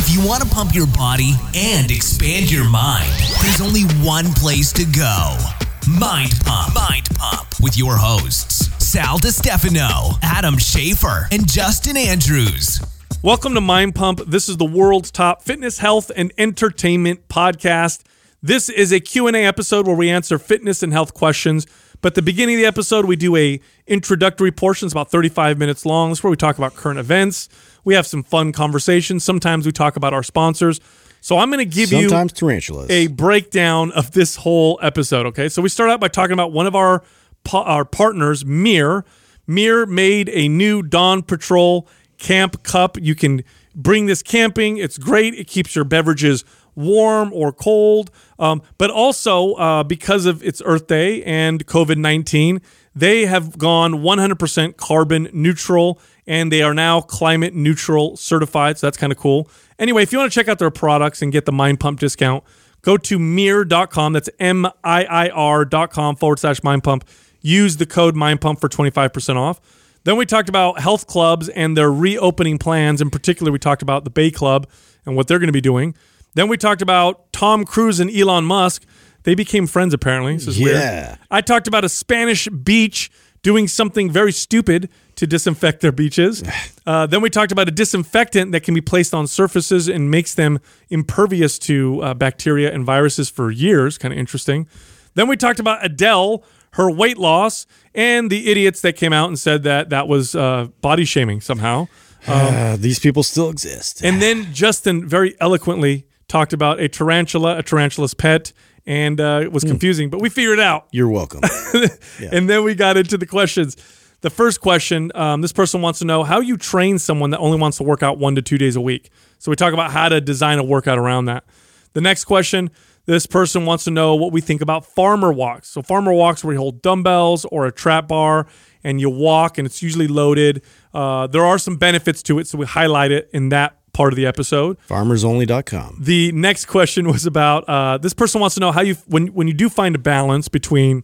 If you want to pump your body and expand your mind, there's only one place to go. Mind Pump. Mind Pump with your hosts, Sal DiStefano, Adam Schafer, and Justin Andrews. Welcome to Mind Pump. This is the world's top fitness, health, and entertainment podcast. This is a Q&A episode where we answer fitness and health questions. But at the beginning of the episode, we do a introductory portion. It's about 35 minutes long. Is where we talk about current events. We have some fun conversations. Sometimes we talk about our sponsors. So I'm going to give you Sometimes tarantulas. a breakdown of this whole episode. Okay, so we start out by talking about one of our our partners, MiiR. MiiR made a new Dawn Patrol Camp Cup. You can bring this camping. It's great. It keeps your beverages warm or cold. Um, but also uh, because of its Earth Day and COVID nineteen, they have gone 100% carbon neutral and they are now climate neutral certified. So that's kind of cool. Anyway, if you want to check out their products and get the Mind Pump discount, go to miir.com. That's M I I R.com forward slash Mind Pump. Use the code Mind Pump for 25% off. Then we talked about health clubs and their reopening plans. In particular, we talked about the Bay Club and what they're going to be doing. Then we talked about Tom Cruise and Elon Musk. They became friends apparently. This is weird. I talked about a Spanish beach doing something very stupid to disinfect their beaches. Uh, then we talked about a disinfectant that can be placed on surfaces and makes them impervious to uh, bacteria and viruses for years. Kind of interesting. Then we talked about Adele, her weight loss, and the idiots that came out and said that that was uh, body shaming somehow. Uh, these people still exist. And then Justin very eloquently talked about a tarantula, a tarantula's pet, and uh, it was confusing, but we figured it out. You're welcome. And then we got into the questions. The first question um, this person wants to know how you train someone that only wants to work out one to two days a week. So we talk about how to design a workout around that. The next question this person wants to know what we think about farmer walks. So, farmer walks where you hold dumbbells or a trap bar and you walk, and it's usually loaded. Uh, there are some benefits to it, so we highlight it in that part of the episode. FarmersOnly.com. The next question was about uh, this person wants to know how you when when you do find a balance between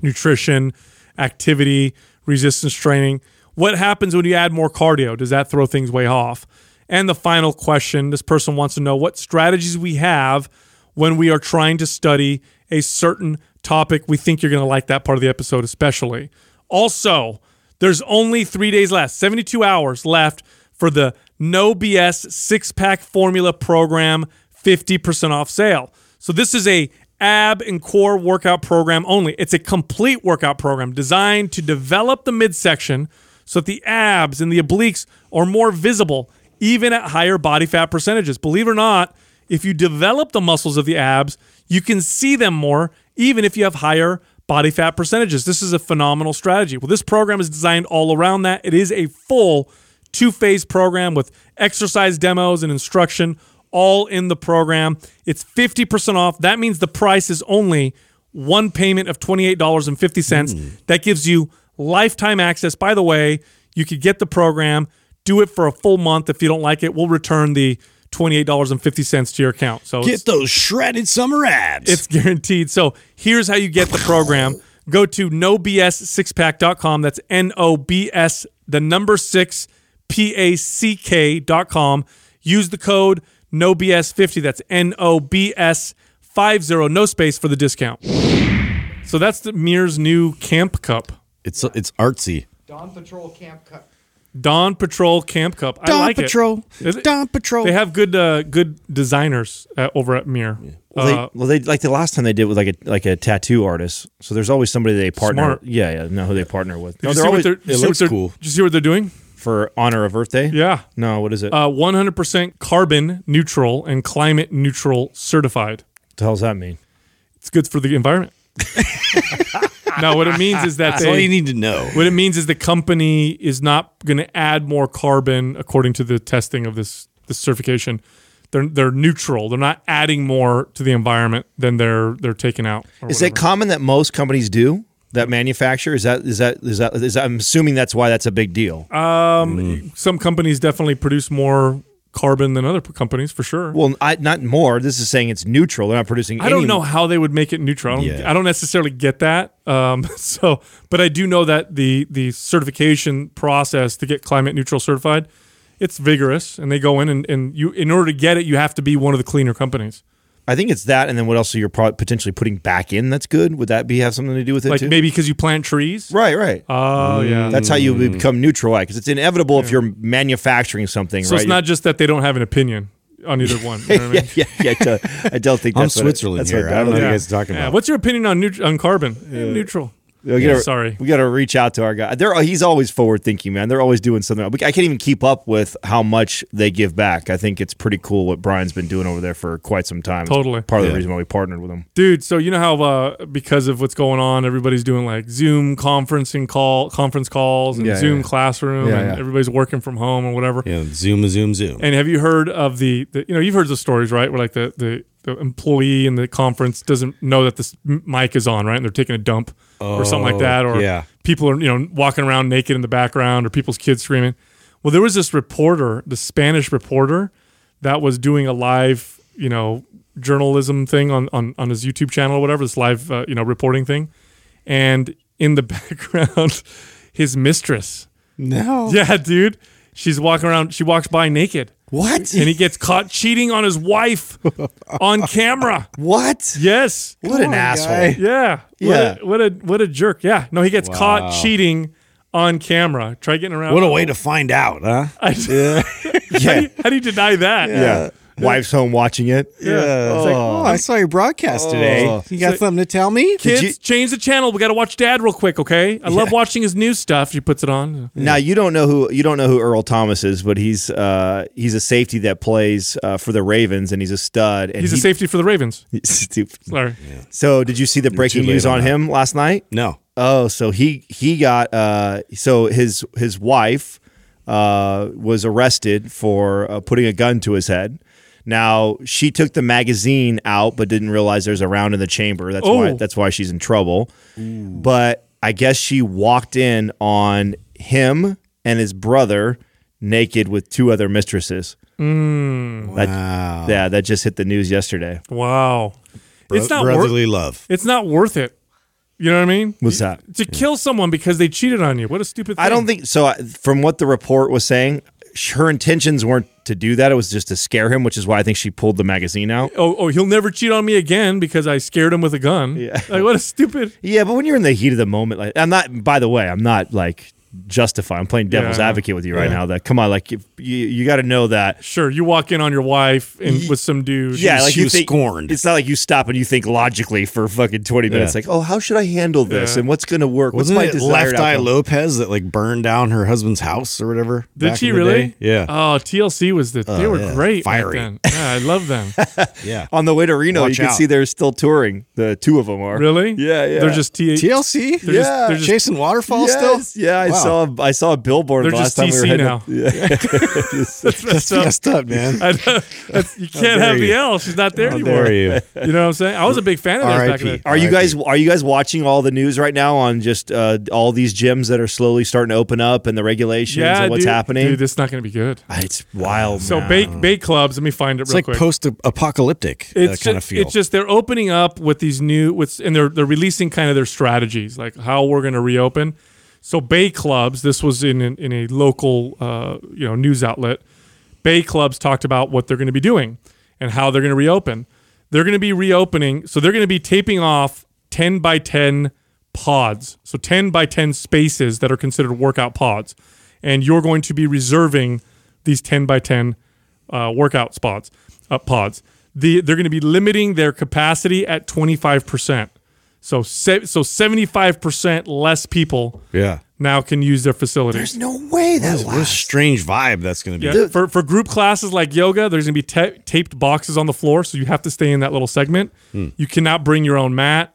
nutrition, activity, resistance training, what happens when you add more cardio? Does that throw things way off? And the final question, this person wants to know what strategies we have when we are trying to study a certain topic. We think you're going to like that part of the episode especially. Also, there's only 3 days left, 72 hours left for the No BS six pack formula program 50% off sale. So this is a ab and core workout program only. It's a complete workout program designed to develop the midsection so that the abs and the obliques are more visible even at higher body fat percentages. Believe it or not, if you develop the muscles of the abs, you can see them more even if you have higher body fat percentages. This is a phenomenal strategy. Well, this program is designed all around that. It is a full two phase program with exercise demos and instruction all in the program. It's 50% off. That means the price is only one payment of $28.50. Hmm. That gives you lifetime access. By the way, you could get the program, do it for a full month. If you don't like it, we'll return the $28.50 to your account. So Get those shredded summer abs. it's guaranteed. So here's how you get the program. Go to nobs6pack.com. That's N O B S, the number six, P A C com. Use the code NOBS50. That's N O B S 50, no space for the discount. So that's the MiiR's new Camp Cup. it's it's artsy. Dawn Patrol Camp Cup. Dawn Patrol Camp Cup. I Dawn like Patrol. it- Dawn Patrol. They have good uh, good designers uh, over at Mir. Well, Uh, they, well, they like the last time they did with like a like a tattoo artist. So there's always somebody they partner. Smart. Yeah, yeah, know who they partner with. did No, you they're see what always they're, did you it see what looks they're- cool. Did you see what they're doing? For honor of Earth Day. Yeah. No, what is it? Uh, 100% carbon neutral and climate neutral certified. what the hell does that mean? It's good for the environment. no, what it means is that That's all you need to know. what it means is the company is not going to add more carbon according to the testing of this this certification. They're they're neutral. They're not adding more to the environment than they're they're taking out. Is that whatever. common that most companies do that manufacturer? Is that is that is that is that? I'm assuming that's why that's a big deal. um, some companies definitely produce more carbon than other companies for sure. well, I, not more. This is saying it's neutral. They're not producing. I don't any- know how they would make it neutral. I don't, Yeah. I don't necessarily get that. Um, so, but I do know that the the certification process to get climate neutral certified, it's vigorous, and they go in and, and you in order to get it, you have to be one of the cleaner companies. I think it's that, and then what else are you pro- potentially putting back in? That's good. Would that be have something to do with it Like too? maybe because you plant trees. Right, right. Oh yeah. Mm. That's how you mm. become neutral, because it's inevitable if you're manufacturing something. so right? it's not just that they don't have an opinion on either one. You know what I mean? yeah, yeah, yeah. I don't- I don't think I'm that's what it- Switzerland that's here. what I don't know what you guys are talking Yeah. about. What's your opinion on neut- on carbon? Neutral. We gotta, Sorry. we got to reach out to our guy. They're he's always forward thinking, man. They're always doing something. I can't even keep up with how much they give back. I think it's pretty cool what Brian's been doing over there for quite some time. It's Totally. part of the reason why we partnered with him. Dude, so you know how uh, because of what's going on, everybody's doing like Zoom conferencing call, conference calls, and Yeah, Zoom yeah. classroom, Yeah, and yeah. everybody's working from home or whatever. Yeah, zoom, zoom, zoom. And have you heard of the, the you know you've heard the stories right where like the, the the employee in the conference doesn't know that this mic is on right and they're taking a dump or something like Oh, that or yeah. people are you know walking around naked in the background or people's kids screaming. Well, there was this reporter, the Spanish reporter, that was doing a live you know journalism thing on on, on his YouTube channel or whatever this live uh, you know reporting thing, and in the background, his mistress. no. Yeah, dude. She's walking around. She walks by naked What? and he gets caught cheating on his wife on camera. What? Yes. What an asshole! guy. Yeah. Yeah. What a, what a what a jerk. Yeah. No, he gets caught cheating on camera. Try getting around. What a way to find out, huh? I, how, do you, how do you deny that? Yeah. Wife's home watching it. Yeah. It's like, oh, I saw your broadcast today. Oh. You got something to tell me? Kids, you- change the channel. We got to watch Dad real quick, okay? I love watching his news stuff. She puts it on. Now you don't know who you don't know who Earl Thomas is, but he's uh, he's a safety that plays uh, for the Ravens, and he's a stud. And He's a he- safety for the Ravens. Stupid. Sorry. So, did you see the breaking too late news on on that. him last night? No. Oh, so he he got uh so his his wife uh was arrested for uh, putting a gun to his head. Now she took the magazine out, but didn't realize there's a round in the chamber. That's why Oh. that's why she's in trouble. But I guess she walked in on him and his brother naked with two other mistresses. Mm. That- Wow. yeah, that just hit the news yesterday. Wow. it's not worth brotherly love. it's not worth it. You know what I mean? What's that? To kill someone because they cheated on you. What a stupid thing. I don't think so. I- From what the report was saying, sh- her intentions weren't to do that. It was just to scare him, which is why I think she pulled the magazine out. oh, oh, he'll never cheat on me again because I scared him with a gun. Yeah. Like, what a stupid. Yeah, but when you're in the heat of the moment, like I'm not. By the way, I'm not like justify. I'm playing devil's Yeah. advocate with you right now. That come on, like if you you got to know that. Sure, you walk in on your wife and with some dude. Yeah, like she you was think, scorned. It's not like you stop and you think logically for fucking 20 minutes. Yeah. Like, oh, how should I handle this Yeah. and what's going to work? Wasn't what's my it desired Left Eye? Lopez that like burned down her husband's house or whatever? Did back she in the really? day? Yeah. Oh, TLC was the. they oh, were yeah. great. back Fiery. then. Yeah, I love them. yeah. On the way to Reno, Watch you can out. see they're still touring. The two of them are. really? Yeah, yeah. They're just T. TLC? They're just- Yeah. they're just- Jason Waterfall Yes, still? Yeah, I Wow. Saw a, I saw a billboard They're the last just time we were TC heading now. up- Yeah. That's messed up. Messed up, man. I know. That's, you can't dare have the you. L. She's not there How anymore. dare you? You know what I'm saying? I was a big fan of that back in the R.I.P. Are you guys are you guys watching all the news right now on just uh, all these gyms that are slowly starting to open up and the regulations Yeah, and what's dude, happening? Dude, this is not going to be good. it's wild. So man. bake bake clubs. Let me find it It's real like quick. post-apocalyptic uh, it's kind of feel. it's just they're opening up with these new with and they're they're releasing kind of their strategies like how we're going to reopen. So Bay Clubs, this was in in, in a local uh, you know news outlet. Bay Clubs talked about what they're going to be doing and how they're going to reopen. They're going to be reopening, so they're going to be taping off ten by ten pods, so ten by ten spaces that are considered workout pods, and you're going to be reserving these ten by ten uh, workout spots, uh, pods. The, they're going to be limiting their capacity at 25%. So, se- so 75% less people yeah. now can use their facilities. there's no way that What a lasts. strange vibe that's going to be. Yeah, for, for group classes like yoga, there's going to be ta- taped boxes on the floor, so you have to stay in that little segment. You cannot bring your own mat.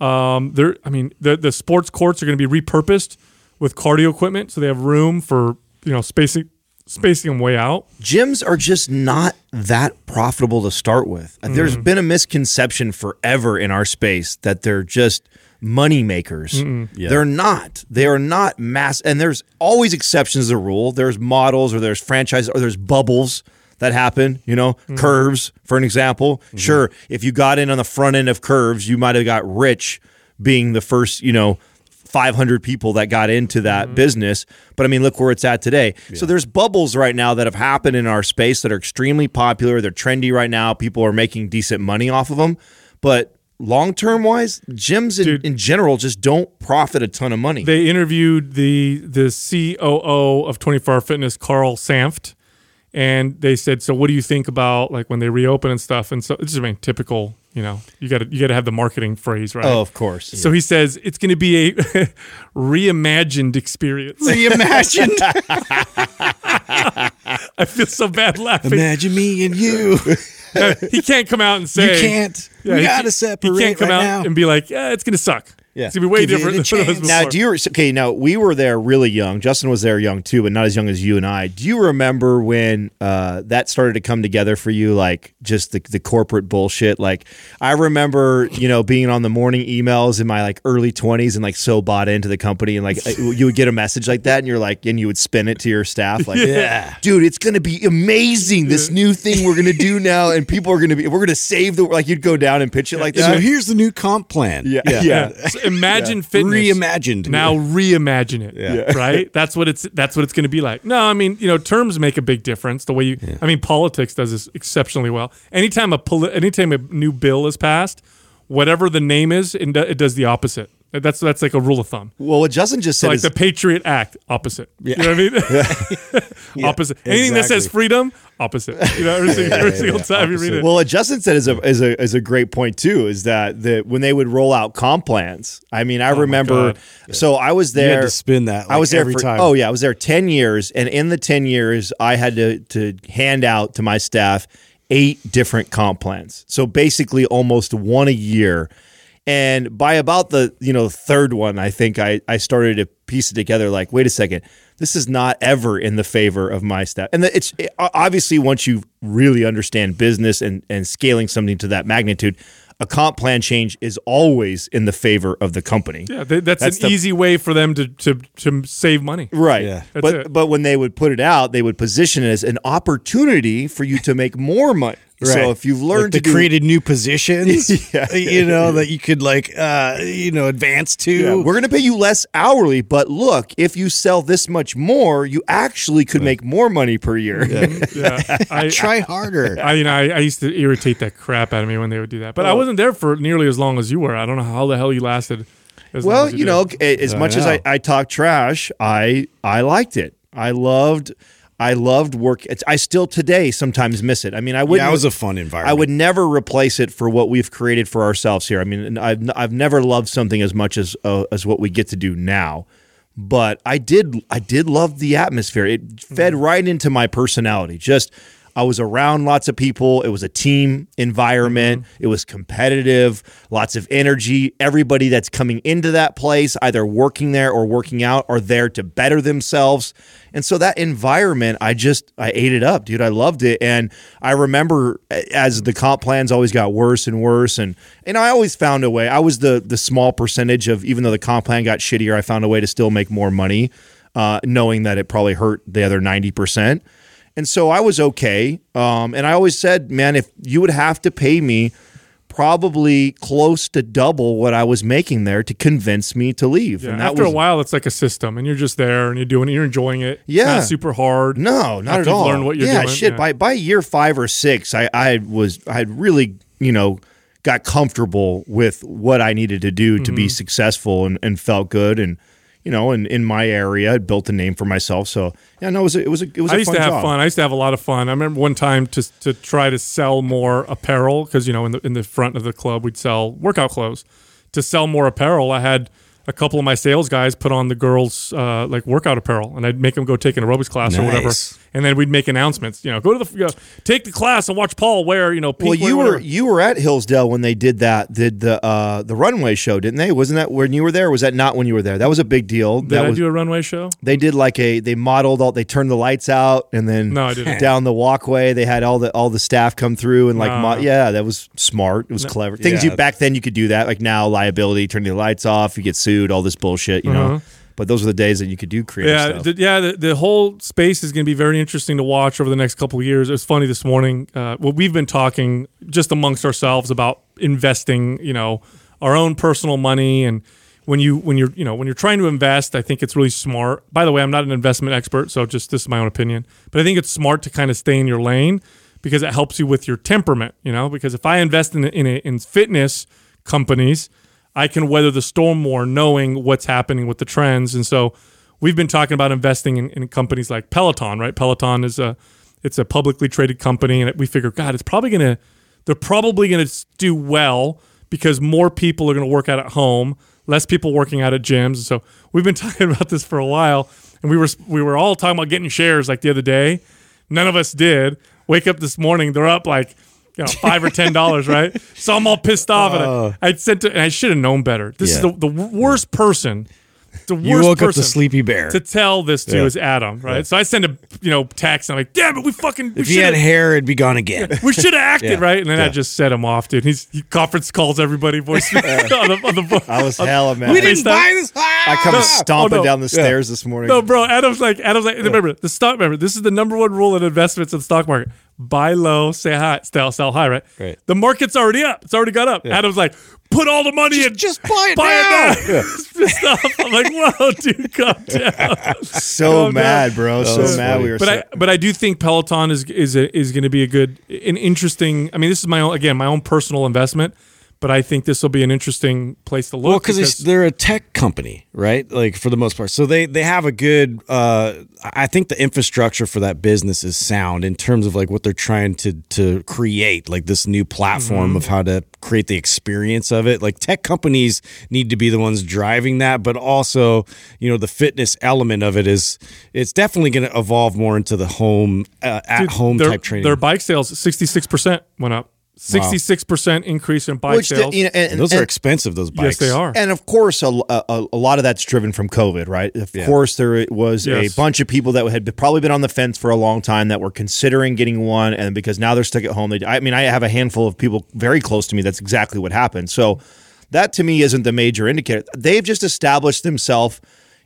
Um, there, I mean, the the sports courts are going to be repurposed with cardio equipment, so they have room for you know spacing spacing them way out. gyms are just not that profitable to start with. Mm-hmm. There's been a misconception forever in our space that they're just money makers. Yeah. They're not. They are not mass and there's always exceptions to the rule. There's models or there's franchises or there's bubbles that happen, you know, Mm-hmm. curves for an example. Sure, if you got in on the front end of curves, you might have got rich being the first, you know, 500 people that got into that Mm-hmm. business. But I mean, look where it's at today. So there's bubbles right now that have happened in our space that are extremely popular. They're trendy right now. People are making decent money off of them. But long term wise, gyms in, Dude. in general just don't profit a ton of money. They interviewed the the COO of 24 Hour Fitness, Carl Sanft, and they said, "So, what do you think about like when they reopen and stuff?" And so, it's just I mean, typical. You know, you got to you got to have the marketing phrase right. oh, of course. So he says it's going to be a reimagined experience. Reimagined. I feel so bad laughing. Imagine me and you. he can't come out and say You can't. Yeah, he gotta separate He can't come right out now. and be like, "Yeah, it's going to suck." Yeah. It's going to be way Give different than it was before. Now, do you okay? Now we were there really young. Justin was there young too, but not as young as you and I. Do you remember when uh, that started to come together for you? Like just the, the corporate bullshit. Like I remember, you know, being on the morning emails in my like early twenties and like so bought into the company, and like you would get a message like that, and you're like, and you would spin it to your staff, like, Yeah. dude, it's gonna be amazing. This new thing we're gonna do now, and people are gonna be, we're gonna save the like. You'd go down and pitch it like So here's the new comp plan. Yeah, yeah. So imagine fitness Reimagined. Now reimagine it. Yeah. Right? That's what it's that's what it's going to be like. No, I mean, you know, terms make a big difference. The way you I mean, politics does this exceptionally well. Anytime a poli- anytime a new bill is passed, whatever the name is, it, it does the opposite. That's that's like a rule of thumb. Well, what Justin just So said like is the Patriot Act, opposite. You know what I mean? opposite. Anything that says freedom, opposite. You know, every, single, every single time you read it. Well, what Justin said is a is a is a great point too. Is that that when they would roll out comp plans? I mean, I oh remember. Oh God. So I was You there. had to spin that. I was there every for time. oh yeah, I was there ten years, and in the ten years, I had to to hand out to my staff eight different comp plans. So basically, almost one a year. And by about the you know third one, I think I I started to piece it together. Like, wait a second, this is not ever in the favor of my staff. And it's it, obviously once you really understand business and and scaling something to that magnitude, a comp plan change is always in the favor of the company. yeah, they, that's, that's an the- easy way for them to to, to save money. Right. Yeah. That's but it. but when they would put it out, they would position it as an opportunity for you to make more money. So if you've learned they to do created new positions, Yeah. you know, that you could like, uh, you know, advance to. Yeah, we're going to pay you less hourly, but look, if you sell this much more, you actually could make more money per year. Yeah, I, Try harder. I, you know, I, I used to irritate that crap out of me when they would do that. But I wasn't there for nearly as long as you were. I don't know how the hell you lasted. As long Well, as you did. know, as I much as. I, I talk trash, I I liked it. I loved I loved work. It's, I still today sometimes miss it. I mean, I would Yeah, it was a fun environment. I would never replace it for what we've created for ourselves here. I mean, I've I've never loved something as much as uh, as what we get to do now. But I did I did love the atmosphere. It fed right into my personality. Just I was around lots of people. It was a team environment. It was competitive, lots of energy. Everybody that's coming into that place, either working there or working out, are there to better themselves. And so that environment, I just I ate it up, dude. I loved it. And I remember as the comp plans always got worse and worse, and and I always found a way. I was the the small percentage of even though the comp plan got shittier, I found a way to still make more money, uh, knowing that it probably hurt the other ninety percent. And so I was okay. Um, and I always said, man, if you would have to pay me probably close to double what I was making there to convince me to leave. Yeah, and that after was, a while, it's like a system, and you're just there, and you're doing it, you're enjoying it. Yeah. not super hard. No, not at all. learned what you're yeah, doing, shit. yeah. Shit. By by year five or six, I I was I had really you know got comfortable with what I needed to do to Mm-hmm. be successful and, and felt good and you know and in my area I built a name for myself. So yeah, no, it was a, it was a, it was I used to have job. fun. I used to have a lot of fun. I remember one time to to try to sell more apparel because you know in the in the front of the club we'd sell workout clothes. To sell more apparel, I had a couple of my sales guys put on the girls uh, like workout apparel, and I'd make them go take an aerobics class or whatever. And then we'd make announcements. You know, go to the you know, take the class and watch Paul wear you know. Well, you were you were at Hillsdale when they did that did the uh, the runway show, didn't they? Wasn't that when you were there? Was that not when you were there? That was a big deal. Did that I was do a runway show? they did like a they modeled all they turned the lights out and then No, I didn't. down the walkway they had all the all the staff come through and like No. mo- yeah that was smart it was clever things you back then you could do that like now liability turning the lights off you get sued all this bullshit you know Uh-huh. but those were the days that you could do creative Yeah, stuff the, yeah. The, the whole space is going to be very interesting to watch over the next couple of years. It was funny this morning. Uh, well, we've been talking just amongst ourselves about investing. You know, our own personal money, and when you when you're you know when you're trying to invest, I think it's really smart. By the way, I'm not an investment expert, so just this is my own opinion, but I think it's smart to kind of stay in your lane because it helps you with your temperament. You know, because if I invest in in, in fitness companies, I can weather the storm more, knowing what's happening with the trends, and so we've been talking about investing in, in companies like Peloton. Right, Peloton is a it's a publicly traded company, and we figure, God, it's probably gonna they're probably gonna do well because more people are gonna work out at home less people working out at gyms. So we've been talking about this for a while, and we were we were all talking about getting shares like the other day. None of us did. Wake up this morning, they're up like you know five or ten dollars, right? So I'm all pissed off, and I, uh. I sent to, and I should have known better. This is the, the worst person. The worst You woke up person the sleepy bear. to tell this to Yeah. is Adam, right? So I send a you know text, and I'm like, damn it, we fucking we if he had hair, it'd be gone again. we should have acted Yeah. right, and then I just set him off, dude. He's he conference calls everybody, voice on the, on the I was hella mad. we didn't buy this. I come No. stomping Oh, no. down the stairs this morning. No, bro. Adam's like Adam's like. Remember the stock. Remember this is the number one rule in investments in the stock market: buy low, say high, sell, sell high. Right. Right. The market's already up. It's already got up. Adam's like, put all the money in. just buy it buy now. it now. He's pissed. I'm like, whoa, dude, calm down. so Calm down. mad, bro. So was mad. funny. We were. But so- I but I do think Peloton is is a, is going to be a good, an interesting. I mean, this is my own again my own personal investment, but I think this will be an interesting place to look. Well, because they're a tech company, right? Like for the most part, so they they have a good. Uh, I think the infrastructure for that business is sound in terms of like what they're trying to to create, like this new platform Mm-hmm. of how to create the experience of it. Like tech companies need to be the ones driving that, but also you know the fitness element of it is it's definitely going to evolve more into the home uh, at Dude, home their, type training. Their bike sales, sixty six percent went up. Sixty six percent increase in bike which the, sales. you know, and, And those and, are expensive. Those bikes. yes, they are. And of course, a, a, a lot of that's driven from COVID, right? Of course, there was Yes. a bunch of people that had probably been on the fence for a long time that were considering getting one, and because now they're stuck at home, they, I mean, I have a handful of people very close to me. That's exactly what happened. So that to me isn't the major indicator. They've just established themselves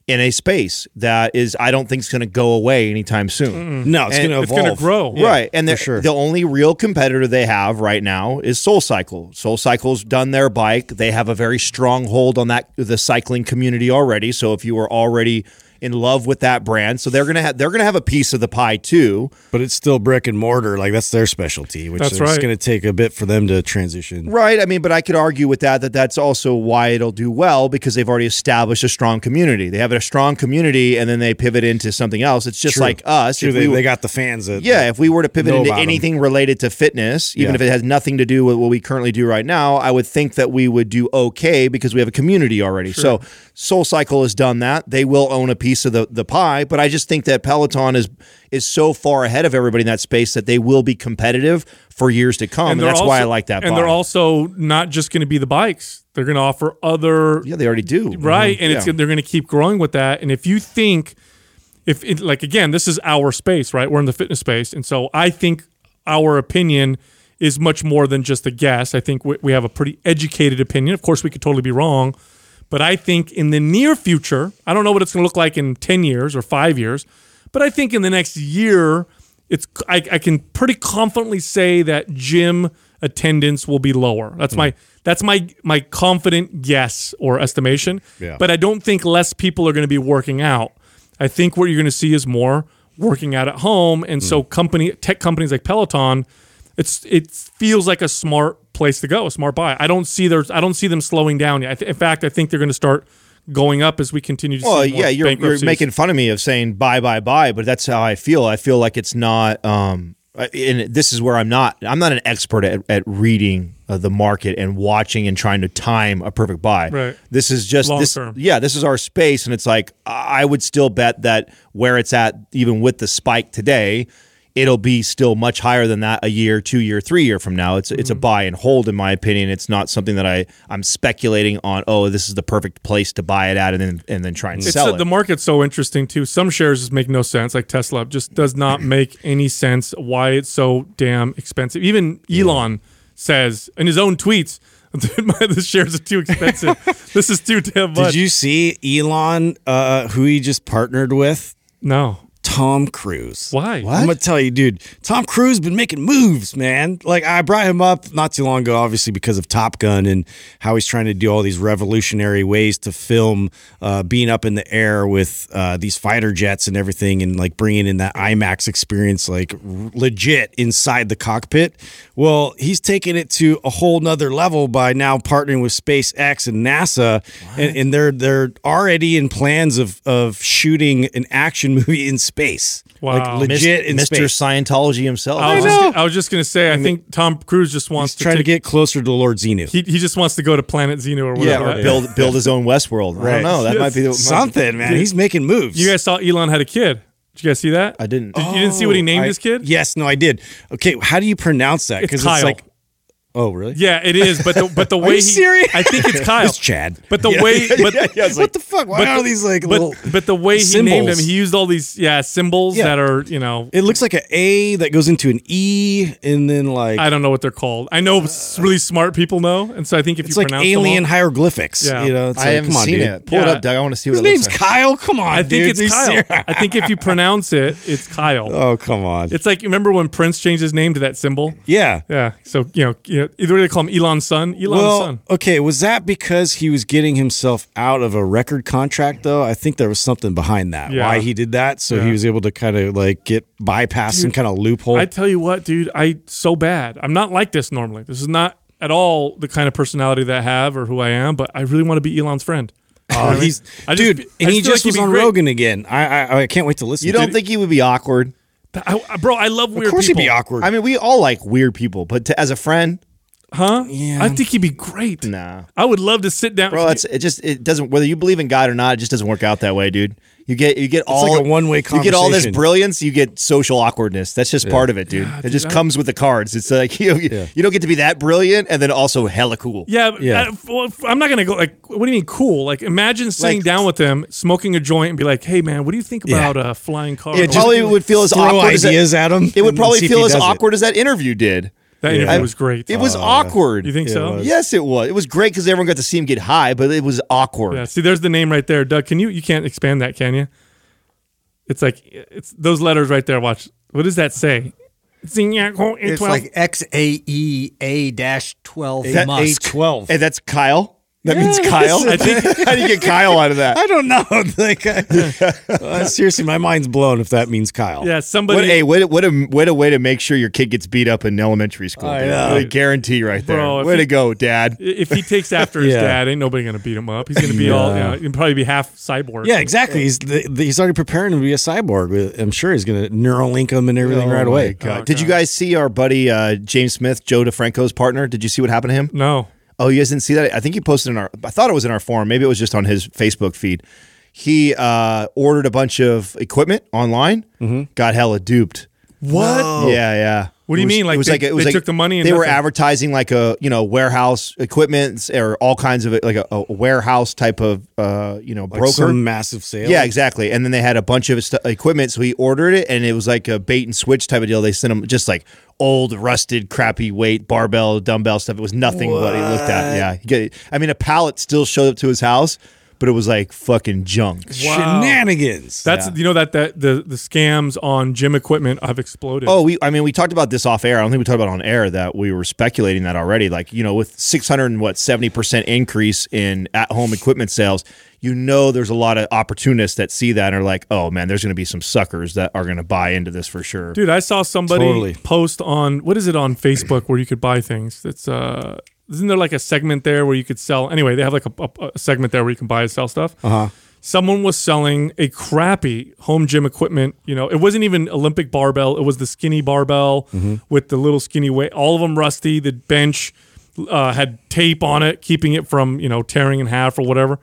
in a space that is, I don't think, is going to go away anytime soon. No, it's going to it's gonna evolve. grow. Yeah, right. And sure. the only real competitor they have right now is Soul Cycle. Soul Cycle's done their bike. They have a very strong hold on that the cycling community already. So if you were already in love with that brand, so they're gonna have they're gonna have a piece of the pie too. but it's still brick and mortar. Like that's their specialty, which That's is right. going to take a bit for them to transition. Right. I mean, but I could argue with that that that's also why it'll do well because they've already established a strong community. They have a strong community and then they pivot into something else. It's just True. like us. True, they, we- they got the fans. That, Yeah, if we were to pivot into about 'em. anything related to fitness, even Yeah. if it has nothing to do with what we currently do right now, I would think that we would do okay because we have a community already. So Soul Cycle has done that. They will own a piece of the, the pie, but I just think that Peloton is is so far ahead of everybody in that space that they will be competitive for years to come. And, they're that's why I like that And buy. they're also not just going to be the bikes. They're going to offer other yeah, they already do. right, Mhm. and it's Yeah. they're going to keep growing with that. And if you think, if it, like again, this is our space, right? We're in the fitness space, and so I think our opinion is much more than just a guess. I think we, we have a pretty educated opinion. Of course, we could totally be wrong, but I think in the near future, I don't know what it's going to look like in ten years or five years, but I think in the next year, it's I, I can pretty confidently say that gym attendance will be lower. That's my that's my my confident guess or estimation. Yeah. But I don't think less people are going to be working out. I think what you're going to see is more working out at home, and so hmm. company tech companies like Peloton, it's it feels like a smart place to go, a smart buy. I don't see there's I don't see them slowing down yet. Th- in fact, I think they're going to start going up as we continue to Well, yeah, you're, you're making fun of me of saying buy, buy, buy, but that's how I feel. I feel like it's not. Um, and this is where I'm not. I'm not an expert at, at reading uh, the market and watching and trying to time a perfect buy. Right. This is just Long this. term. Yeah, this is our space, and it's like I would still bet that where it's at, even with the spike today, it'll be still much higher than that a year, two year, three year from now. It's it's a Mm-hmm. buy and hold, in my opinion. It's not something that I I'm speculating on. Oh, this is the perfect place to buy it at, and then and then try and It's sell uh, it. the market's so interesting too. Some shares just make no sense, like Tesla just does not make any sense why it's so damn expensive. Even Elon says in his own tweets, "The shares are too expensive. this is too damn much." Did you see Elon, uh, who he just partnered with? no. Tom Cruise. Why? I'm gonna tell you, dude. Tom Cruise has been making moves, man. Like I brought him up not too long ago, obviously because of Top Gun and how he's trying to do all these revolutionary ways to film uh, being up in the air with uh, these fighter jets and everything, and like bringing in that IMAX experience, like r- legit inside the cockpit. Well, he's taking it to a whole nother level by now partnering with SpaceX and NASA, and, and they're they're already in plans of of shooting an action movie in space. Wow. Like legit in Mr. space. Scientology himself. I was, I just. I was just gonna say, I think Tom Cruise just wants He's to trying to get closer to Lord Xenu. He, he just wants to go to Planet Xenu or yeah, whatever. or build build his own Westworld. I don't know. That might be the, Something, man. He's making moves. You guys saw Elon had a kid. Did you guys see that? I didn't. Did- you didn't see what he oh, named I- his kid? Yes, no, I did. Okay, how do you pronounce that? It's it's like, oh, really? Yeah, it is. But the but the way you he, serious? I think it's Kyle. It's Chad. But the way, but what the fuck? Why but are these like but, little? but the way he named him, he used all these yeah symbols Yeah. that are you know It looks like an A that goes into an E, and then like I don't know what they're called. I know s- uh, really smart people know, and so I think if it's you like pronounce alien them all, hieroglyphics. Yeah. You know, it's I like, haven't come on, seen dude. it. Pull it up, Doug. I want to see what His it name's looks like. Kyle. Come on, I think dude. it's Kyle. I think if you pronounce it, it's Kyle. Oh, come on. It's like remember when Prince changed his name to that symbol? yeah. Yeah. So you know, you know either they call him Elon's son, Elon's Well, son. okay, was that because he was getting himself out of a record contract though? I think there was something behind that. Yeah. Why he did that, so he was able to kind of like get bypass some kind of loophole. I tell you what, dude, I so bad. I'm not like this normally. This is not at all the kind of personality that I have or who I am, but I really want to be Elon's friend. Oh, he's I just- dude, and he just feel just like was on great. Rogan again. I, I I can't wait to listen. You to don't it. think he would be awkward? I, I- bro, I love weird Of course people. he'd be awkward. I mean, we all like weird people, but to, as a friend, Huh? Yeah. I think he'd be great. nah. I would love to sit down. Bro, it's it just it doesn't whether you believe in God or not, it just doesn't work out that way, dude. You get you get all like a one-way You get all this brilliance, you get social awkwardness. That's just part of it, dude. it just I- comes with the cards. It's like you, you don't get to be that brilliant and then also hella cool. yeah, Yeah. I, well, I'm not gonna go. Like, what do you mean cool? Like, imagine sitting Like- down with him, smoking a joint, and be like, "Hey, man, what do you think Yeah. about a flying car?" It probably would feel as throw awkward as that- ideas at him. It would probably feel as does it. awkward as that interview did. That interview was great. It was uh, awkward. You think it so? was. Yes, it was. It was great because everyone got to see him get high, but it was awkward. Yeah. See, there's the name right there, Doug. Can you? You can't expand that, can you? It's like it's those letters right there. Watch. What does that say? It's It's like X A E A dash twelve That Musk. twelve. And that's Kyle. That means Kyle. I think- How do you get Kyle out of that? I don't know. like, I, uh, seriously, my mind's blown if that means Kyle. yeah. Somebody. What a what a, what a what a way to make sure your kid gets beat up in elementary school. I dude. know. What a guarantee right there. Bro, way he- to go, Dad. if he takes after his Yeah. dad, ain't nobody gonna beat him up. He's gonna be all, you know, he'll probably be half cyborg. Yeah, exactly. He's the, the, he's already preparing to be a cyborg. I'm sure he's going to Neuralink him and everything Oh right away. God. Oh, Did you guys see our buddy uh, James Smith, Joe DeFranco's partner? Did you see what happened to him? No. Oh, you guys didn't see that? I think he posted in our. I thought it was in our forum. Maybe it was just on his Facebook feed. He uh, ordered a bunch of equipment online. Got hella duped. What? Yeah, yeah. What do you was- mean? Like it was they- like it was they like took the money and they were advertising like a you know warehouse equipment or all kinds of like a, a warehouse type of uh, you know Like broker. some massive sale. Yeah, exactly. And then they had a bunch of st- equipment, so he ordered it, and it was like a bait and switch type of deal. They sent him just like old, rusted, crappy weight barbell, dumbbell stuff. It was nothing what he looked at. Yeah, I mean, a pallet still showed up to his house, but it was like fucking junk. Wow. Shenanigans. That's you know that that the the scams on gym equipment have exploded. Oh, we. I mean, we talked about this off air. I don't think we talked about it on air that we were speculating that already. Like you know, with six hundred and what seventy percent increase in at home equipment sales, you know, there's a lot of opportunists that see that and are like, oh man, there's going to be some suckers that are going to buy into this for sure. Dude, I saw somebody Totally. post on what is it on Facebook where you could buy things. That's uh isn't there like a segment there where you could sell anyway, they have like a, a, a segment there where you can buy and sell stuff. Uh-huh. Someone was selling a crappy home gym equipment. You know, it wasn't even Olympic barbell. It was the skinny barbell Mm-hmm. with the little skinny weight. All of them rusty. The bench uh, had tape on it, keeping it from you know tearing in half or whatever.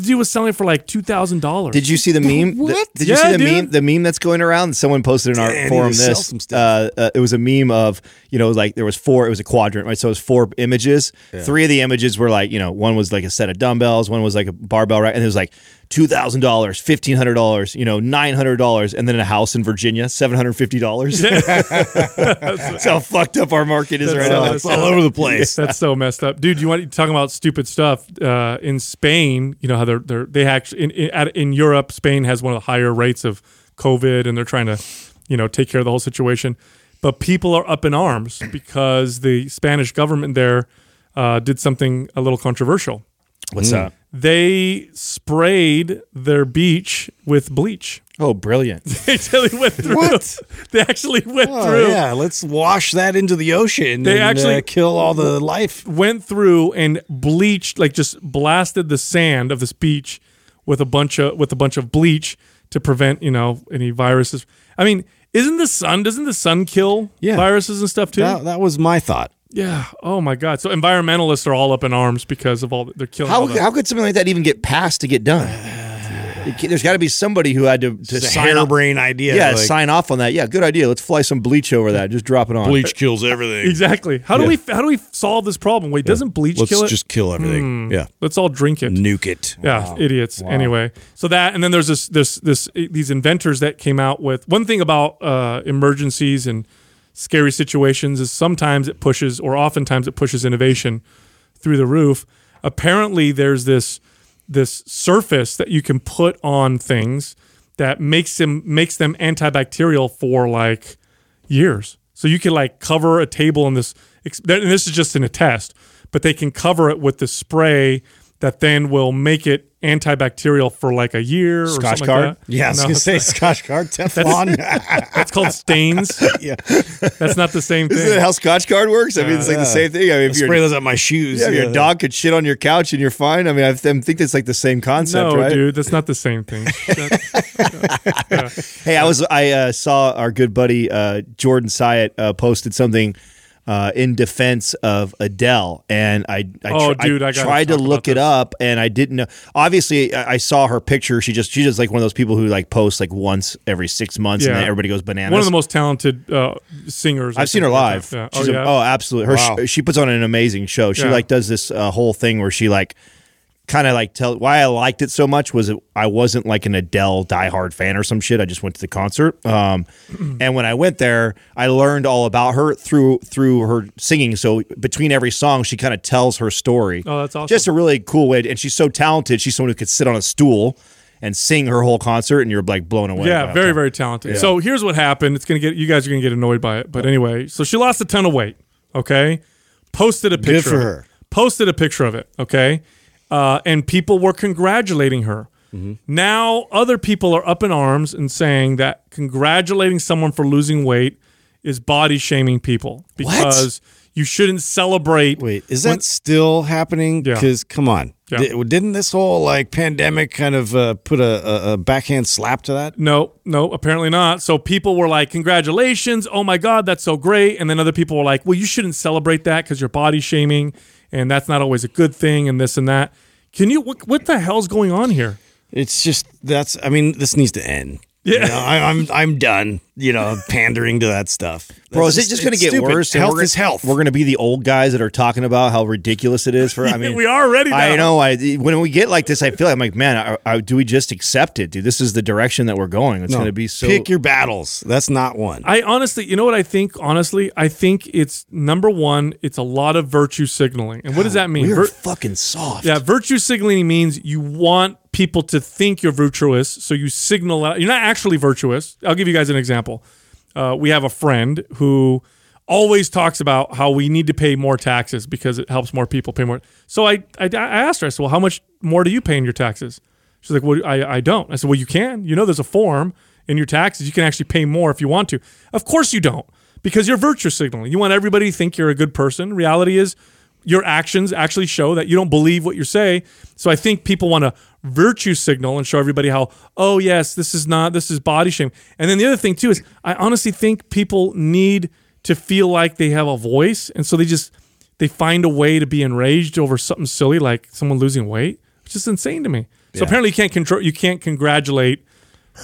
The dude was selling for like two thousand dollars. Did you see the meme? What? Did you Yeah, see the dude. meme? The meme that's going around. Someone posted in our Yeah, forum this. Uh, uh, it was a meme of you know like there was four. It was a quadrant, right? So it was four images. Three of the images were like you know one was like a set of dumbbells, one was like a barbell, right? And it was like two thousand dollars, fifteen hundred dollars, you know, nine hundred dollars, and then a house in Virginia, seven hundred fifty dollars. That's how fucked up our market is That's right how now. it's all over the place. That's so messed up, dude. You want to talking about stupid stuff? Uh, in Spain, you know how they're, they're they actually in, in at- in Europe, Spain has one of the higher rates of COVID and they're trying to, you know, take care of the whole situation. But people are up in arms because the Spanish government there uh, did something a little controversial. What's that? They sprayed their beach with bleach. Oh, brilliant! They actually went through. What? They actually went Oh, through. yeah, let's wash that into the ocean. They and, actually- uh, kill all the life. went through and bleached like just blasted the sand of this beach with a bunch of with a bunch of bleach to prevent you know any viruses i mean isn't the sun doesn't the sun kill Yeah. viruses and stuff too That, that was my thought. Yeah oh my god so environmentalists are all up in arms because of all the, they're killing How all the, how could something like that even get passed to get done? It There's got to be somebody who had to, to It's a sign off. harebrained idea. Yeah, like, sign off on that. Yeah, good idea. Let's fly some bleach over that. Just drop it on. bleach kills everything. exactly how do we how do we solve this problem wait doesn't bleach Let's kill it just kill everything. Yeah, let's all drink it nuke it. Yeah, idiots. Anyway, so that and then there's this this this these inventors that came out with one thing about uh, emergencies and scary situations is sometimes it pushes or oftentimes it pushes innovation through the roof. Apparently, there's this this surface that you can put on things that makes them makes them antibacterial for like years. So you can like cover a table in this, and this is just in a test, but they can cover it with the spray that then will make it antibacterial for like a year or Scotch something Guard? like that. Yeah, I was No, gonna say Scotch Guard Teflon. that's called stains. yeah, That's not the same thing. Isn't that how Scotchgard works? I mean, it's like the same thing. I mean, if you spray those on my shoes. yeah, if yeah. your dog could shit on your couch and you're fine. I mean, I think it's like the same concept, No, right? dude, that's not the same thing. That- Hey, I was I uh, saw our good buddy uh, Jordan Syatt uh, posted something uh, in defense of Adele, and I I, Oh, tr- dude, I gotta tried to look it this. up, and I didn't know. Obviously, I I saw her picture. She just she's just like one of those people who like posts like once every six months, and Yeah. then everybody goes bananas. one of the most talented uh, singers. I I've seen her think, live. Yeah. She's Oh, a- oh, absolutely. Her Wow. sh- she puts on an amazing show. She Yeah. like does this uh, whole thing where she like kind of like tell why I liked it so much was it, I wasn't like an Adele diehard fan or some shit. I just went to the concert. Um, and when I went there, I learned all about her through through her singing. So between every song, she kind of tells her story. Oh, that's awesome. Just a really cool way. And she's so talented. She's someone who could sit on a stool and sing her whole concert, and you're like blown away. Yeah, very, very talented. So here's what happened. It's gonna get you guys are gonna get annoyed by it, but anyway. So she lost a ton of weight. Okay, posted a picture. for of her. Posted a picture of it. Okay, uh, and people were congratulating her. Mm-hmm. Now other people are up in arms and saying that congratulating someone for losing weight is body shaming people because you shouldn't celebrate. Wait, is that still happening? Yeah. Because come on, Yeah. Di- didn't this whole like pandemic kind of uh, put a, a, a backhand slap to that? No, no, apparently not. So people were like, "Congratulations! Oh my God, that's so great!" And then other people were like, "Well, you shouldn't celebrate that because you're body shaming, and that's not always a good thing, and this and that." Can you? What, what the hell's going on here? It's just that's. I mean, this needs to end. Yeah. You know, I, I'm I'm done. You know, pandering to that stuff. Bro, is That's it just going to get stupid. worse? Health we're, is health. We're going to be the old guys that are talking about how ridiculous it is for. I mean, we are ready. Now. I know. I when we get like this, I feel like I'm like, man, I, I, do we just accept it, dude? This is the direction that we're going. It's No, going to be so. pick your battles. That's not one. I honestly, you know what I think? Honestly, I think it's number one. It's a lot of virtue signaling, and what does that mean? We're Vir- fucking soft. Yeah, virtue signaling means you want people to think you're virtuous, so you signal out. You're not actually virtuous. I'll give you guys an example. Uh, we have a friend who always talks about how we need to pay more taxes because it helps more people pay more. So I, I, I asked her, I said, well, how much more do you pay in your taxes? She's like, well, I, I don't. I said, well, you can. You know, there's a form in your taxes. You can actually pay more if you want to. Of course you don't because you're virtue signaling. You want everybody to think you're a good person. Reality is your actions actually show that you don't believe what you say. So I think people want to virtue signal and show everybody how, oh yes, this is not this is body shame. And then the other thing too is I honestly think people need to feel like they have a voice, and so they just they find a way to be enraged over something silly like someone losing weight, which is insane to me. So apparently you can't control you can't congratulate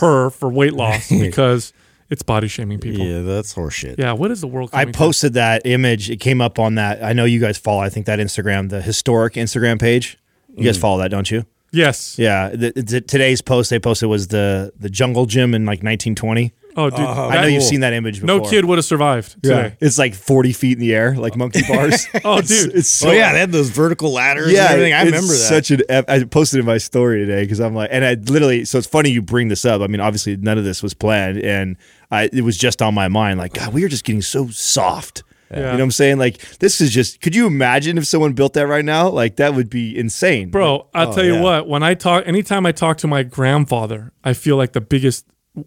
her for weight loss because it's body shaming people. Yeah. yeah, that's horseshit. Yeah, what is the world? I coming to? posted that image. It came up on that. I know you guys follow. I think that Instagram, the historic Instagram page. You guys mm. follow that, don't you? Yes. Yeah. The, the, today's post they posted was the the jungle gym in like 1920. Oh, dude, uh, I that- know you've seen that image before. No kid would have survived today. It's like 40 feet in the air, like monkey bars. Oh, It's- dude. It's so oh yeah, they had those vertical ladders. yeah, and everything. I it's remember that. Such an. ep- I posted in my story today because I'm like, and I literally. So it's funny you bring this up. I mean, obviously none of this was planned, and I it was just on my mind. Like, God, we are just getting so soft. You know what I'm saying? Like, this is just. Could you imagine if someone built that right now? Like, that would be insane, Bro, I'll oh, tell you yeah. what, when I talk anytime I talk to my grandfather, I feel like the biggest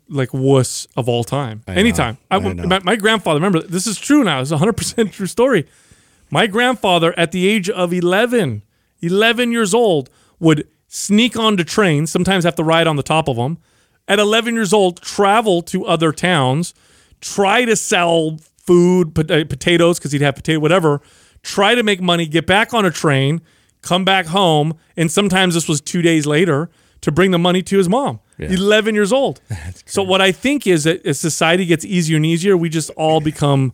like wuss of all time. anytime. I, I. My, my grandfather, remember, this is true now. It's a 100% true story. My grandfather at the age of 11, 11 years old would sneak onto trains, sometimes have to ride on the top of them. At 11 years old, travel to other towns, try to sell food, uh, potatoes, because he'd have potato, whatever, try to make money, get back on a train, come back home, and sometimes this was two days later to bring the money to his mom. 11 years old. so what I think is that as society gets easier and easier, we just all become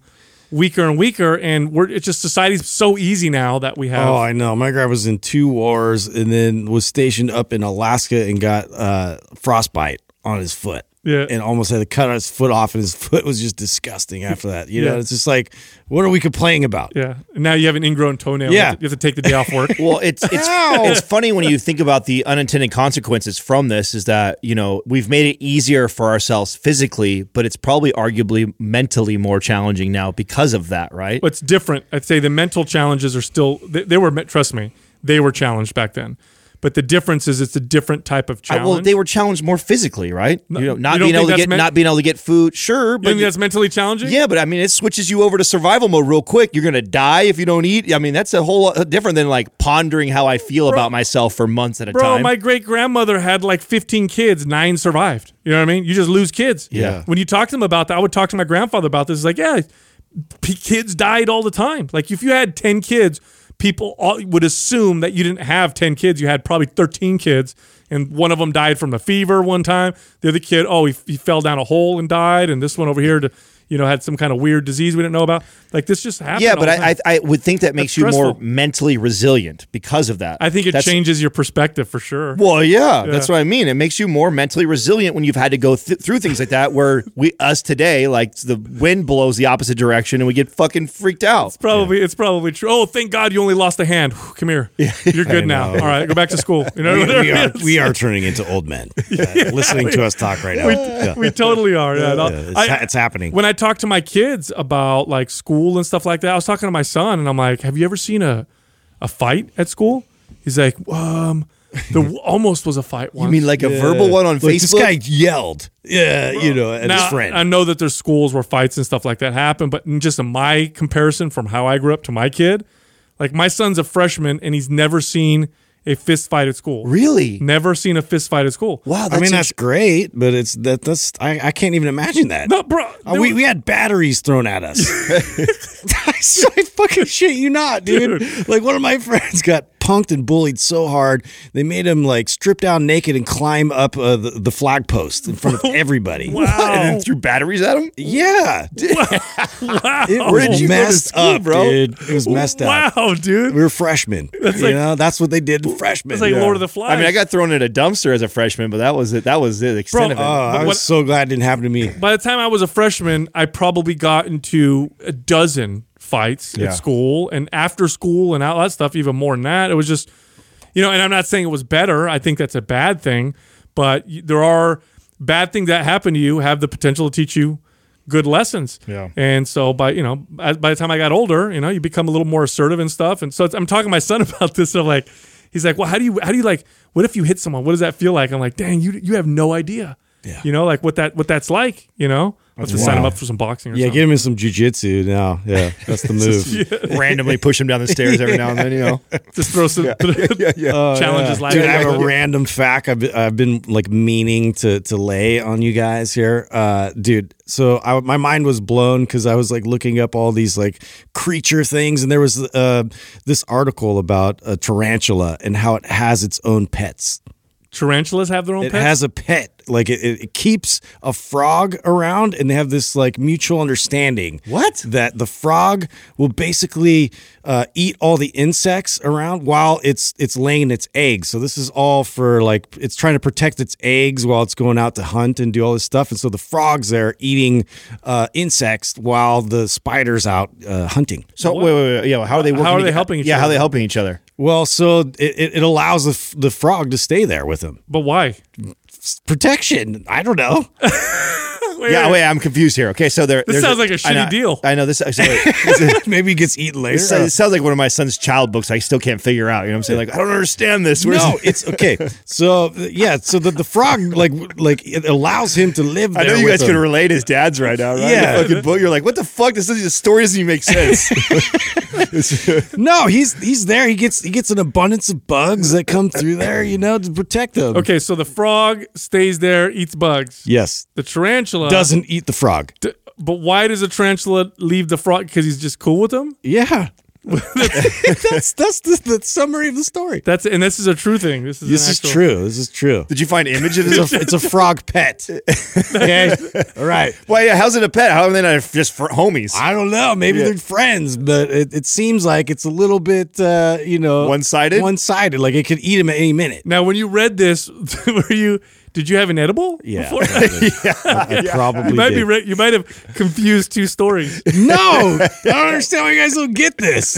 weaker and weaker, and we're it's just society's so easy now that we have. Oh, I know. My guy was in two wars and then was stationed up in Alaska and got uh, frostbite on his foot. Yeah. And almost had to cut his foot off, and his foot was just disgusting after that. You know, it's just like, what are we complaining about? yeah. And now you have an ingrown toenail. You Yeah. have to, you have to take the day off work. Well, it's it's it's funny when you think about the unintended consequences from this. Is that you know we've made it easier for ourselves physically, but it's probably arguably mentally more challenging now because of that, right? But it's different. I'd say the mental challenges are still they, they were trust me, they were challenged back then. But the difference is it's a different type of I- challenge. well, they were challenged more physically, right? you know, not you being able to get men- not being able to get food, sure, you but think that's mentally challenging? yeah, but I mean, it switches you over to survival mode real quick. You're gonna die if you don't eat. I mean, that's a whole lot different than like pondering how I feel about myself for months at a Bro, time. Bro, my great grandmother had like 15 kids, nine survived. You know what I mean? You just lose kids. Yeah. When you talk to them about that, I would talk to my grandfather about this. It's like, yeah, p- kids died all the time. Like if you had 10 kids, people would assume that you didn't have 10 kids. You had probably 13 kids, and one of them died from the fever one time. The other kid, oh, he, he fell down a hole and died, and this one over here, to, you know, had some kind of weird disease we didn't know about. Like this just happened. yeah, but I, I. I would think that makes you more mentally resilient because of that. I think it That's- changes your perspective for sure. Well, yeah, that's what I mean. It makes you more mentally resilient when you've had to go th- through things like that. Where we us today, like the wind blows the opposite direction and we get fucking freaked out. It's Probably it's probably true. Oh, thank God you only lost a hand. Whew, Come here. You're good now. All right, go back to school. You know, We, we are we are turning into old men. uh, listening to us talk right now. Yeah. we totally are. Yeah, no, Yeah, it's, I- it's happening. when I talk to my kids about like school and stuff like that, I was talking to my son and I'm like, "Have you ever seen a a fight at school?" He's like, "Um, there almost was a fight once." You mean like a verbal one on Like, Facebook? This guy yelled. Yeah, you know, at now, his friend. I know that there's schools where fights and stuff like that happen, but in just in my comparison from how I grew up to my kid, like my son's a freshman and he's never seen a fist fight at school. really? Never seen a fist fight at school. Wow, I mean, that's great, but it's that that's I, I can't even imagine that. No, bro. Uh, we, was- we had batteries thrown at us. I I fucking shit you not, dude. Like one of my friends got punked and bullied so hard they made him like strip down naked and climb up uh, the, the flag post in front of everybody. wow! and then threw batteries at him. Yeah, wow. it Where did was you messed school, up, bro? dude. It was messed up. Wow, dude. We were freshmen. That's you like- know, that's what they did to freshmen. It's like Lord of the Flies. I mean, I got thrown in a dumpster as a freshman, but that was it. That was the extent of it. Oh, I was what- so glad it didn't happen to me. By the time I was a freshman, I probably got into a dozen fights Yeah. at school and after school and all that stuff, even more than that. It was just, you know, and I'm not saying it was better. I think that's a bad thing, but there are bad things that happen to you have the potential to teach you good lessons. Yeah. And so by, you know, as, by the time I got older, you know, you become a little more assertive and stuff. And so it's, I'm talking to my son about this. And I'm like, he's like, well, how do you, how do you like, what if you hit someone? What does that feel like? I'm like, dang, you, you have no idea. Yeah. You know, like what that, what that's like, you know, I have to sign him up for some boxing or Yeah, something. get him in some jujitsu now. Yeah, that's the move. Randomly push him down the stairs every now and then. You know. Just throw some yeah challenges like Dude, I have a random fact I've been, I've been like meaning to to lay on you guys here, uh, dude. So I, my mind was blown because I was like looking up all these like creature things, and there was uh, this article about a tarantula and how it has its own pets. Tarantulas have their own It pets. has a pet. Like it, it, it keeps a frog around, and they have this like mutual understanding. What? That the frog will basically uh, eat all the insects around while it's it's laying its eggs. So this is all for like it's trying to protect its eggs while it's going out to hunt and do all this stuff. And so the frogs there eating uh, insects while the spiders out uh, hunting. So wait, wait, wait. Yeah, how are they? Working How are they helping each Yeah, how are they helping each other? Well, so it, it, it allows the, f- the frog to stay there with him. But why? Protection. I don't know. Yeah, wait, I'm confused here. Okay, so there. This there's sounds like a I know- shitty deal. I know this. So wait, this, is- Maybe he gets eaten later. this sounds- it sounds like one of my son's child books. I still can't figure out. You know what I'm saying? Like I don't understand this. Where's no, it's okay. So yeah, so the, the frog like like it allows him to live. I know you guys him. can relate as dads right now, right? Yeah. The fucking book. You're like, what the fuck? This, this story doesn't even make sense. No, he's he's there. He gets he gets an abundance of bugs that come through there, you know, to protect them. Okay, so the frog stays there, eats bugs. Yes, The tarantula doesn't eat the frog. D- but why does a tarantula leave the frog? Because he's just cool with them. Yeah, that's that's the, the summary of the story. That's and this is a true thing. This is This an is actual- true. This is true. Did you find images It's a, it's a frog pet. Okay, all right. Why? Yeah, how's it a pet? How are they not just fr- homies? I don't know. Maybe Yeah. they're friends, but it, it seems like it's a little bit, uh, you know, One-sided? One-sided. Like it could eat him at any minute. Now, when you read this, were you? Did you have an edible? Yeah, before? I probably You might did. be. Re- you might have confused two stories. no, I don't understand why you guys don't get this.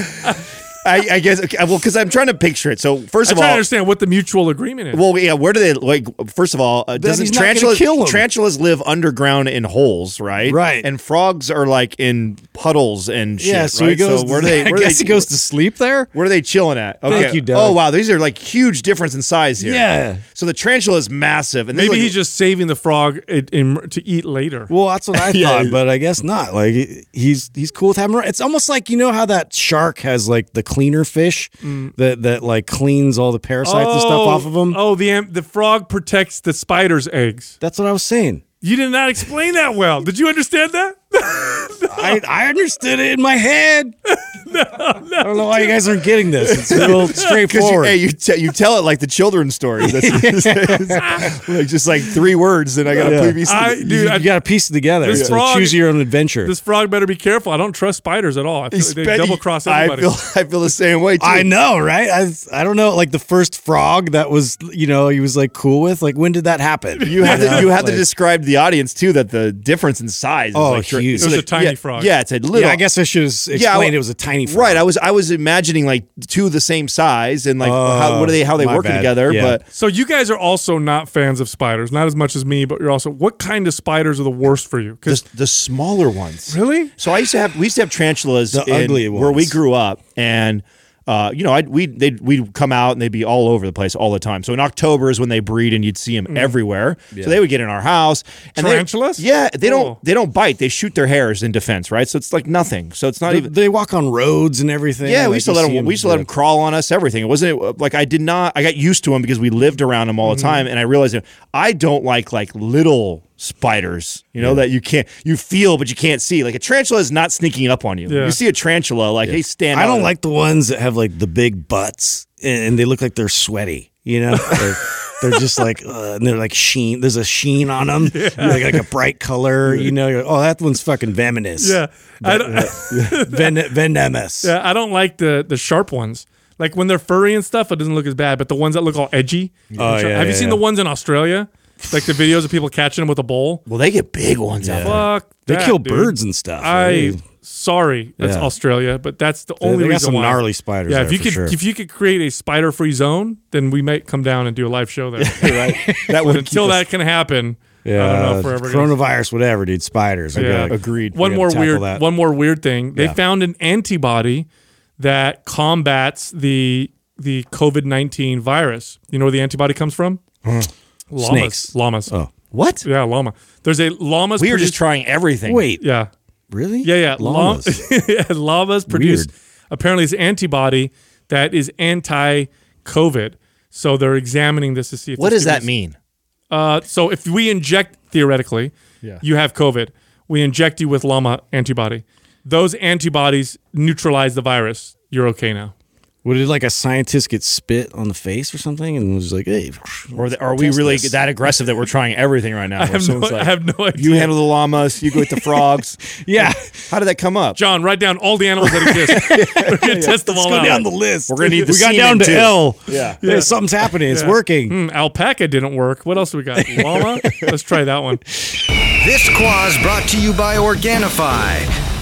I, I guess. Okay, well, because I'm trying to picture it. So first I'm of trying to all, understand what the mutual agreement is. Well, yeah. Where do they like? First of all, uh, doesn't he's not tarantulas kill 'em. tarantulas live underground in holes, right? Right. And frogs are like in puddles and shit. yeah, so right? he goes. where do they? I guess they, he goes to sleep there. Where are they chilling at? Okay. Thank you, Doug. Oh wow, these are like huge difference in size here. Yeah. So the tarantula is massive, and Maybe like- he's just saving the frog in, in, to eat later. Well, that's what I Yeah. thought, but I guess not. Like he's he's cool with having. It's almost like you know how that shark has like the cleaner fish that that like cleans all the parasites and stuff off of oh, them. Oh, the the frog protects the spider's eggs. That's what I was saying. You did not explain that well. Did you understand that? I, I understood it in my head. I don't know why you guys aren't getting this. It's real Because you, straightforward. hey, you, te- you tell it like the children's story. That's like just like three words, and I got to Yeah. piece I, it. you, I, you got to piece it together. This So frog- choose your own adventure. this frog better be careful. I don't trust spiders at all. I feel like they Spe- double cross I everybody. feel I feel the same way too. I know, right? I I don't know. Like the first frog that was, you know, he was like cool with. Like when did that happen? You have to you have to describe the audience too that the difference in size. Oh, is like, huge. It was that- a tiny yeah, frog. Yeah, it's a little. Yeah, I guess I should have explained Yeah, well- it was a tiny frog. Right, I was I was imagining like two the same size and like how, oh, what are they how they my working bad. together, Yeah. but So you guys are also not fans of spiders, not as much as me, but you're also. What kind of spiders are the worst for you? the, Because the smaller ones. really, So I used to have we used to have tarantulas The in- ugly where we grew up, and uh, you know, I'd, we'd they'd, we'd come out and they'd be all over the place all the time. So in October is when they breed, and you'd see them everywhere. So they would get in our house. And they- Tarantulas? yeah, they Cool. don't they don't bite. They shoot their hairs in defense, right? So it's like nothing. So it's not They, even. they walk on roads and everything. Yeah, we used to let see them. We used to let them crawl on us. Everything. It wasn't like I did not. I got used to them because we lived around them all Mm-hmm. the time, and I realized that I don't like like little spiders. You know that you can't you feel but you can't see. Like a tarantula is not sneaking up on you. Yeah. You see a tarantula, like hey, stand. I don't like the ones that have like the big butts and they look like they're sweaty. You know, they're, they're just like uh, and they're like sheen. There's a sheen on them, like, like a bright color. You know, oh, that one's fucking venomous. yeah, I Ven- venomous. yeah, I don't like the the sharp ones. Like when they're furry and stuff, it doesn't look as bad. But the ones that look all edgy. Oh, yeah, have yeah, you yeah, seen the ones in Australia? Like the videos of people catching them with a bowl. Well, they get big ones out there. Fuck, They that, kill dude. birds and stuff. I They- sorry, that's Yeah. Australia, but that's the only they got reason some why. gnarly spiders Yeah, there if you for could sure. if you could create a spider free zone, then we might come down and do a live show there. right? That would until keep us- that can happen, yeah, I don't know if we're coronavirus, whatever, dude. Spiders. Yeah. gotta- Agreed. One more weird. that. One more weird thing. They Yeah. found an antibody that combats the the COVID nineteen virus. You know where the antibody comes from? Llamas. Snakes. Llamas. Oh, what? Yeah, llama. There's a llamas. We are just trying everything. wait, Yeah, really? yeah, yeah. Llamas. Llamas, yeah, llamas produce Weird. apparently this antibody that is anti-COVID. So they're examining this to see if What does that mean? Uh, so if we inject theoretically, Yeah. you have COVID. We inject you with llama antibody. Those antibodies neutralize the virus. You're okay now. Would it like a scientist get spit on the face or something and was like, hey, Or the, are we really this. that aggressive that we're trying everything right now? I have, no, I have no idea. you handle the llamas, you go with the frogs. Yeah. How did that come up? John, write down all the animals that exist. We're gonna test them all Go out. down the list. We're gonna need the We got down to too. L. Yeah. Hey, something's happening. It's Yeah. working. Hmm, alpaca didn't work. What else do we got? Llama? Let's try that one. This Quah's brought to you by Organifi.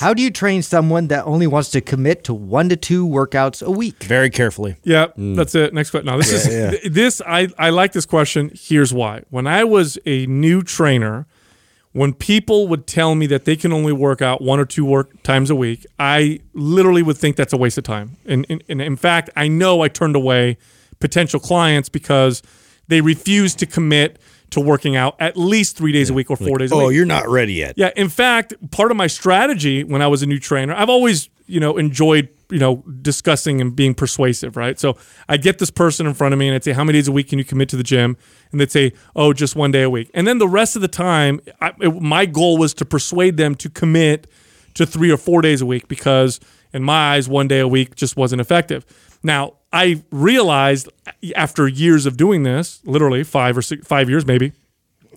How do you train someone that only wants to commit to one to two workouts a week? Very carefully. Yeah, mm. that's it. Next question. No, this is th- this. I I like this question. Here's why. When I was a new trainer, when people would tell me that they can only work out one or two work times a week, I literally would think that's a waste of time. And, and, and in fact, I know I turned away potential clients because they refused to commit to working out at least three days a week or four days a oh, week. Oh, you're not ready yet. Yeah, in fact, part of my strategy when I was a new trainer, I've always, you know, enjoyed, you know, discussing and being persuasive, right? So I get this person in front of me and I'd say, How many days a week can you commit to the gym? And they'd say, Oh, just one day a week. And then the rest of the time, I, it, my goal was to persuade them to commit to three or four days a week because, in my eyes, one day a week just wasn't effective. Now, I realized after years of doing this, literally five or six, five years maybe,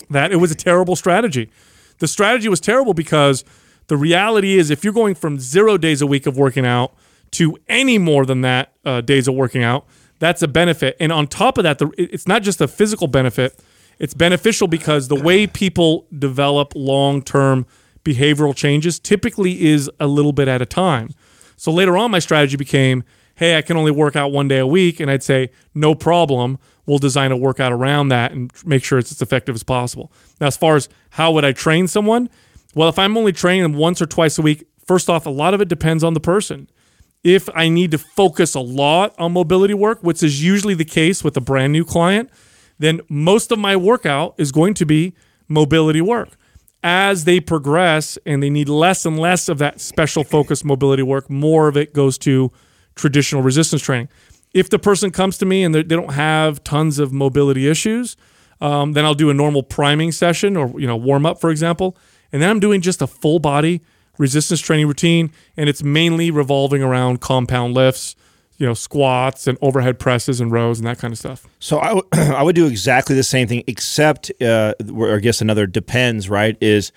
that it was a terrible strategy. The strategy was terrible because the reality is if you're going from zero days a week of working out to any more than that uh, days of working out, that's a benefit. And on top of that, the, it's not just a physical benefit, it's beneficial because the way people develop long term behavioral changes typically is a little bit at a time. So later on, my strategy became hey, I can only work out one day a week. And I'd say, no problem. We'll design a workout around that and make sure it's as effective as possible. Now, as far as how would I train someone? Well, if I'm only training them once or twice a week, first off, a lot of it depends on the person. If I need to focus a lot on mobility work, which is usually the case with a brand new client, then most of my workout is going to be mobility work. As they progress and they need less and less of that special focus mobility work, more of it goes to traditional resistance training. If the person comes to me and they don't have tons of mobility issues, um, then I'll do a normal priming session or you know warm up, for example, and then I'm doing just a full body resistance training routine, and it's mainly revolving around compound lifts, you know, squats and overhead presses and rows and that kind of stuff. So I would I would do exactly the same thing, except uh, where I guess another depends. Right? Is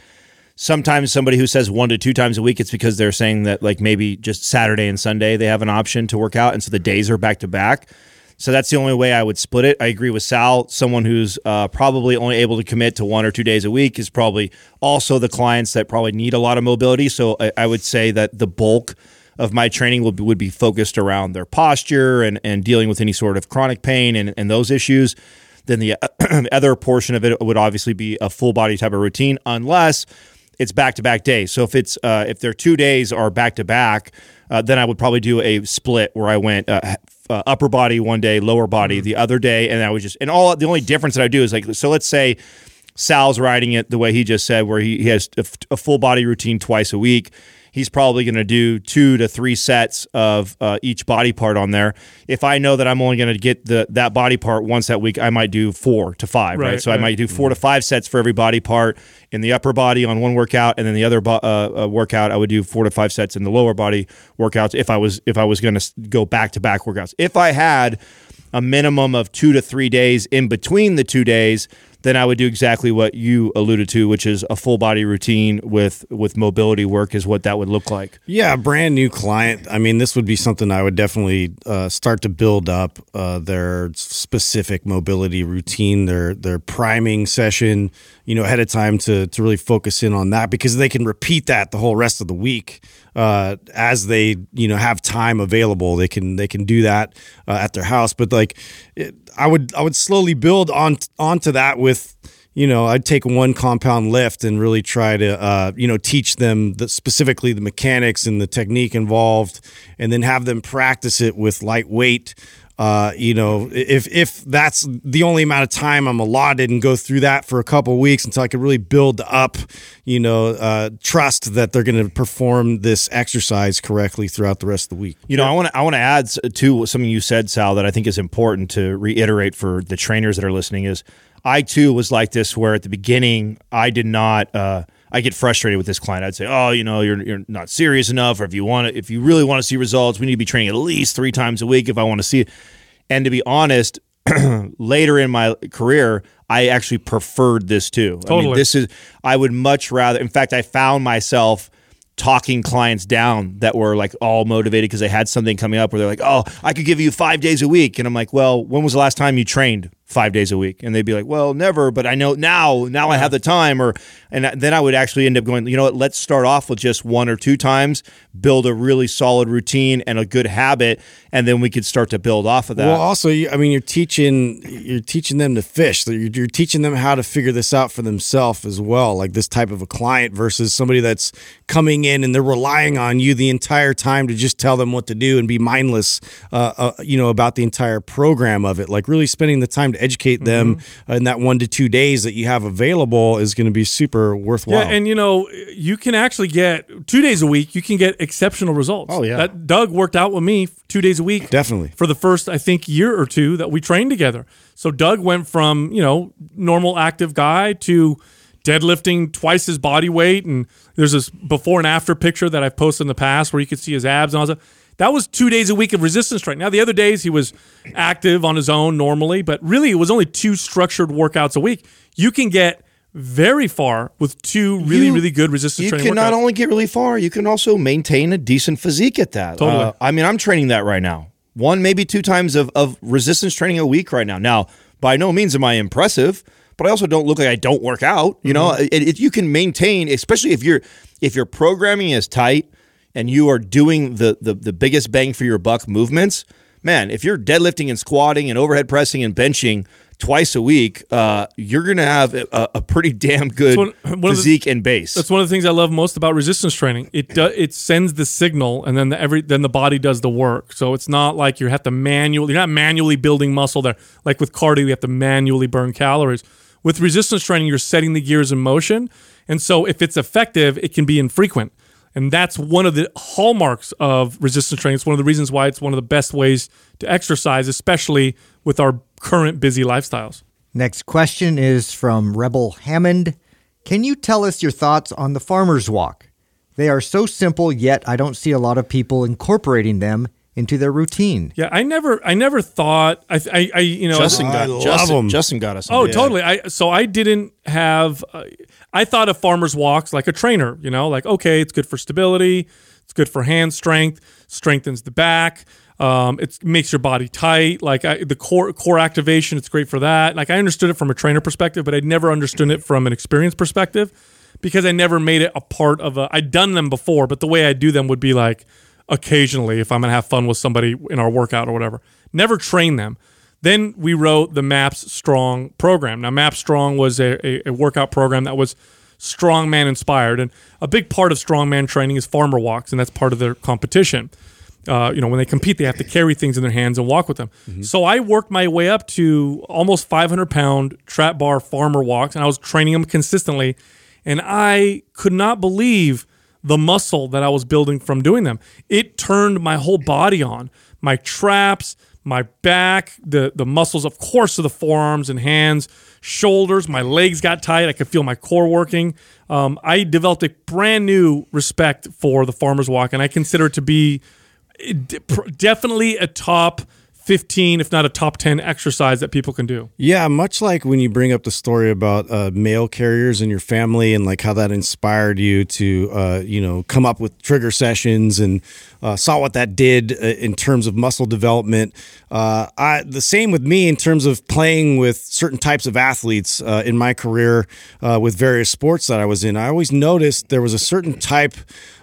sometimes somebody who says one to two times a week, it's because they're saying that like maybe just Saturday and Sunday they have an option to work out, and so the days are back to back. So that's the only way I would split it. I agree with Sal. Someone who's uh, probably only able to commit to one or two days a week is probably also the clients that probably need a lot of mobility. So I, I would say that the bulk of my training would be, would be focused around their posture and, and dealing with any sort of chronic pain and, and those issues. Then the other portion of it would obviously be a full body type of routine, unless it's back to back days. So if it's uh, if their two days are back to back, uh, then I would probably do a split where I went uh, uh, upper body one day, lower body the other day, and I would just and all the only difference that I do is like so. Let's say Sal's riding it the way he just said, where he, he has a, f- a full body routine twice a week. He's probably going to do two to three sets of uh, each body part on there. If I know that I'm only going to get the that body part once that week, I might do four to five. Right. Right, So I might do four to five sets for every body part in the upper body on one workout, and then the other bo- uh, uh, workout I would do four to five sets in the lower body workouts. If I was if I was going to go back to back workouts, if I had a minimum of two to three days in between the two days, then I would do exactly what you alluded to, which is a full body routine with with mobility work is what that would look like. Yeah, brand new client. I mean, this would be something I would definitely uh, start to build up uh, their specific mobility routine, their their priming session, you know, ahead of time to to really focus in on that because they can repeat that the whole rest of the week uh, as they you know have time available. They can they can do that uh, at their house, but like it, I would I would slowly build on onto that with you know, I'd take one compound lift and really try to, uh, you know, teach them the, specifically the mechanics and the technique involved, and then have them practice it with lightweight uh, you know, if if that's the only amount of time I'm allotted and go through that for a couple weeks until I can really build up, you know, uh, trust that they're going to perform this exercise correctly throughout the rest of the week. You know, I want to I want to add to something you said, Sal, that I think is important to reiterate for the trainers that are listening. Is I too was like this, where at the beginning I did not. Uh, I get frustrated with this client. I'd say, "Oh, you know, you're you're not serious enough, or if you want to, if you really want to see results, we need to be training at least three times a week if I want to see it." And to be honest, later in my career, I actually preferred this too. I mean, Totally. this is I would much rather. In fact, I found myself talking clients down that were like all motivated because they had something coming up where they're like, "Oh, I could give you five days a week," and I'm like, "Well, when was the last time you trained five days a week?" And they'd be like, "Well, never, but I know now. Now I have the time." Or and then I would actually end up going, "You know what? Let's start off with just one or two times, build a really solid routine and a good habit, and then we could start to build off of that." Well, also, I mean, you're teaching you're teaching them to fish. You're, you're teaching them how to figure this out for themselves as well. Like this type of a client versus somebody that's coming in and they're relying on you the entire time to just tell them what to do and be mindless, uh, uh, you know, about the entire program of it. Like really spending the time to educate them Mm-hmm. in that one to two days that you have available is going to be super worthwhile. Yeah, and you know, you can actually get two days a week. You can get exceptional results. Oh, yeah. that Doug worked out with me two days a week. Definitely. for the first, I think, year or two that we trained together. So Doug went from you know normal active guy to deadlifting twice his body weight, and there's this before and after picture that I've posted in the past where you could see his abs and all that. That was two days a week of resistance training. Now the other days he was active on his own normally, but really it was only two structured workouts a week. You can get very far with two really, You- really good resistance you training You can not only get really far, you can also maintain a decent physique at that. Totally. Uh, I mean, I'm training that right now. One, maybe two times of, of resistance training a week right now. Now, by no means am I impressive, but I also don't look like I don't work out. You know, Mm-hmm. it, it, you can maintain, especially if you're if your programming is tight and you are doing the, the the biggest bang for your buck movements. Man, if you're deadlifting and squatting and overhead pressing and benching twice a week, uh, you're gonna have a, a pretty damn good one- one of the- physique and base. That's one of the things I love most about resistance training. It do, it sends the signal, and then the every then the body does the work. So it's not like you have to manually. You're not manually building muscle there. Like with cardio, you have to manually burn calories. With resistance training, you're setting the gears in motion, and so if it's effective, it can be infrequent. And that's one of the hallmarks of resistance training. It's one of the reasons why it's one of the best ways to exercise, especially with our current busy lifestyles. Next question is from Rebel Hammond. Can you tell us your thoughts on the farmer's walk? They are so simple, yet I don't see a lot of people incorporating them into their routine. Yeah, I never, I never thought, I, I, I you know, Justin I got love Justin, 'em. Justin got us. Oh, on that. totally. I so I didn't have. Uh, I thought of farmers walks like a trainer. You know, like okay, it's good for stability. It's good for hand strength. Strengthens the back. Um, it makes your body tight. Like I, the core core activation, it's great for that. Like I understood it from a trainer perspective, but I never understood it from an experience perspective because I never made it a part of a. I'd done them before, but the way I do them would be like occasionally if I'm gonna have fun with somebody in our workout or whatever. Never train them. Then we wrote the MAPS Strong program. Now, MAPS Strong was a, a, a workout program that was strongman inspired, and a big part of strongman training is farmer walks, and that's part of their competition. Uh, you know, when they compete, they have to carry things in their hands and walk with them. So I worked my way up to almost 500 pound trap bar farmer walks, and I was training them consistently. And I could not believe the muscle that I was building from doing them. It turned my whole body on. My traps, my back, the the muscles, of course, of the forearms and hands, shoulders. My legs got tight. I could feel my core working. Um, I developed a brand new respect for the farmer's walk, and I consider it to be definitely a top 15, if not a top 10 exercise that people can do. Yeah, much like when you bring up the story about uh, mail carriers in your family and like how that inspired you to, uh, you know, come up with trigger sessions and uh, saw what that did uh, in terms of muscle development. Uh, I, the same with me in terms of playing with certain types of athletes uh, in my career with various sports that I was in. I always noticed there was a certain type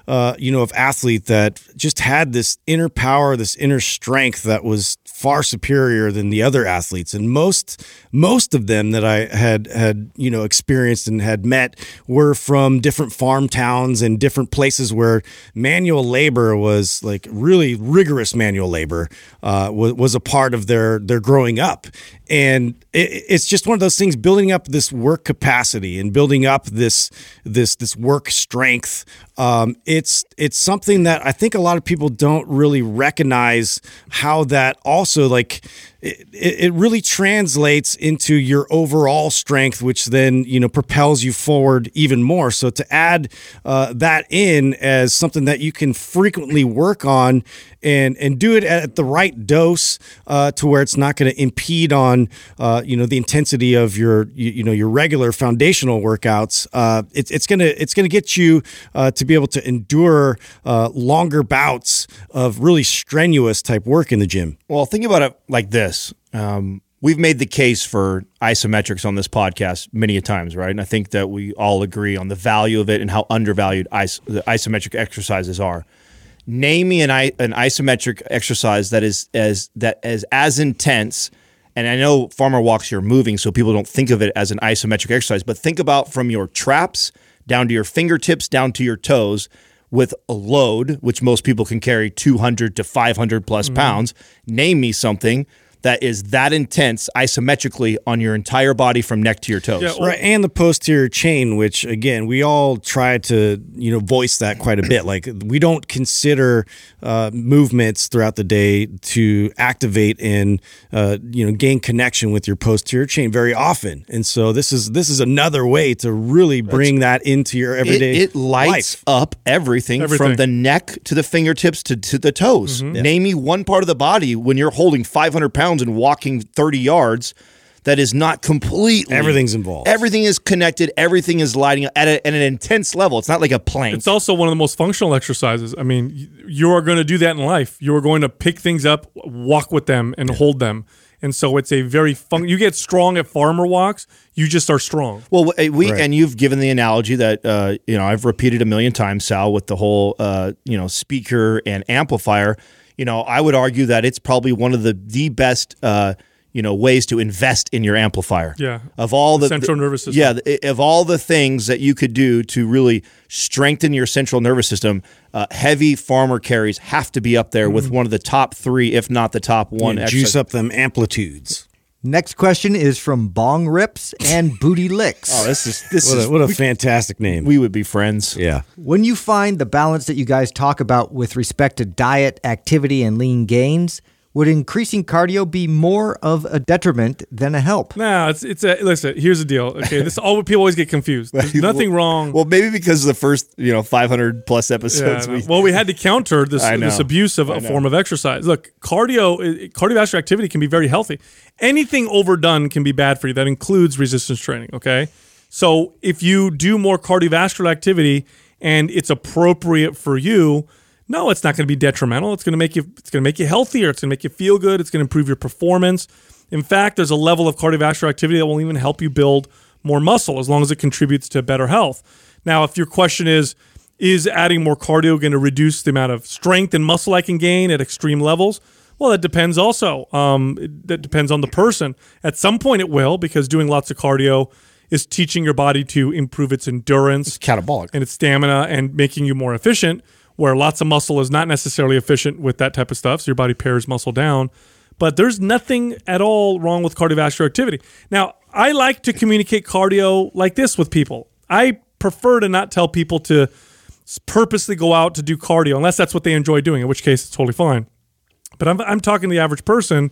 uh, you know, of athlete that just had this inner power, this inner strength that was far superior than the other athletes. And most most of them that I had had you know experienced and had met were from different farm towns and different places where manual labor was like really rigorous manual labor uh, was, was a part of their their growing up, and it, it's just one of those things building up this work capacity and building up this this this work strength. Um, it's it's something that I think a lot of people don't really recognize how that also like it, it really translates into your overall strength, which then you know propels you forward even more. So to add uh, that in as something that you can frequently work on and and do it at the right dose uh, to where it's not going to impede on uh, you know the intensity of your you, you know your regular foundational workouts. Uh, it, it's gonna it's gonna get you uh, to be able to endure uh, longer bouts of really strenuous type work in the gym. Well, think about it like this. Um, we've made the case for isometrics on this podcast many a times, right? And I think that we all agree on the value of it and how undervalued is- the isometric exercises are. Name me an, I- an isometric exercise that is as that is as intense. And I know farmer walks you're moving, so people don't think of it as an isometric exercise. But think about from your traps down to your fingertips, down to your toes, with a load, which most people can carry 200 to 500 plus pounds. Name me something that is that intense isometrically on your entire body from neck to your toes. Yeah, Right, and the posterior chain, which again we all try to you know voice that quite a bit. Like we don't consider uh, movements throughout the day to activate and uh, you know gain connection with your posterior chain very often, and so this is this is another way to really bring that into your everyday. it lights life. up everything, Everything. from the neck to the fingertips to, to the toes. Mm-hmm. Name me one part of the body when you're holding 500 pounds and walking 30 yards that is not completely. Everything's involved. Everything is connected. Everything is lighting up at, a, at an intense level. It's not like a plank. It's also one of the most functional exercises. I mean, you are going to do that in life. You are going to pick things up, walk with them, and hold them. And so it's a very fun. You get strong at farmer walks. You just are strong. Well, we Right. and you've given the analogy that uh, you know I've repeated a million times, Sal, with the whole uh, you know speaker and amplifier. You know, I would argue that it's probably one of the the best uh, you know ways to invest in your amplifier. Yeah. Of all the Central nervous system. Yeah, th- of all the things that you could do to really strengthen your central nervous system, uh, heavy farmer carries have to be up there Mm-hmm. with one of the top three, if not the top one. And juice up them amplitudes. Next question is from Bong Rips and Booty Licks. Oh, this is this What is a, what a fantastic name. we would be friends. yeah. When you find the balance that you guys talk about with respect to diet, activity, and lean gains, would increasing cardio be more of a detriment than a help? No, it's it's a listen. Here's the deal. Okay, this all people always get confused. There's nothing wrong. Well, maybe because of the first, you know, 500 plus Yeah, episodes. no. we, well, we had to counter this this abuse of I a know. form of exercise. Look, cardio, cardiovascular activity can be very healthy. Anything overdone can be bad for you. That includes resistance training. Okay, so if you do more cardiovascular activity and it's appropriate for you, no, it's not going to be detrimental. It's going to make you it's going to make you healthier. It's going to make you feel good. It's going to improve your performance. In fact, there's a level of cardiovascular activity that will even help you build more muscle as long as it contributes to better health. Now, if your question is is adding more cardio going to reduce the amount of strength and muscle I can gain at extreme levels? Well, that depends also. Um, it- that depends on the person. At some point, it will because doing lots of cardio is teaching your body to improve its endurance it's catabolic. and its stamina and making you more efficient. Where lots of muscle is not necessarily efficient with that type of stuff, so your body pares muscle down. But there's nothing at all wrong with cardiovascular activity. Now, I like to communicate cardio like this with people. I prefer to not tell people to purposely go out to do cardio unless that's what they enjoy doing, in which case it's totally fine. But I'm, I'm talking to the average person,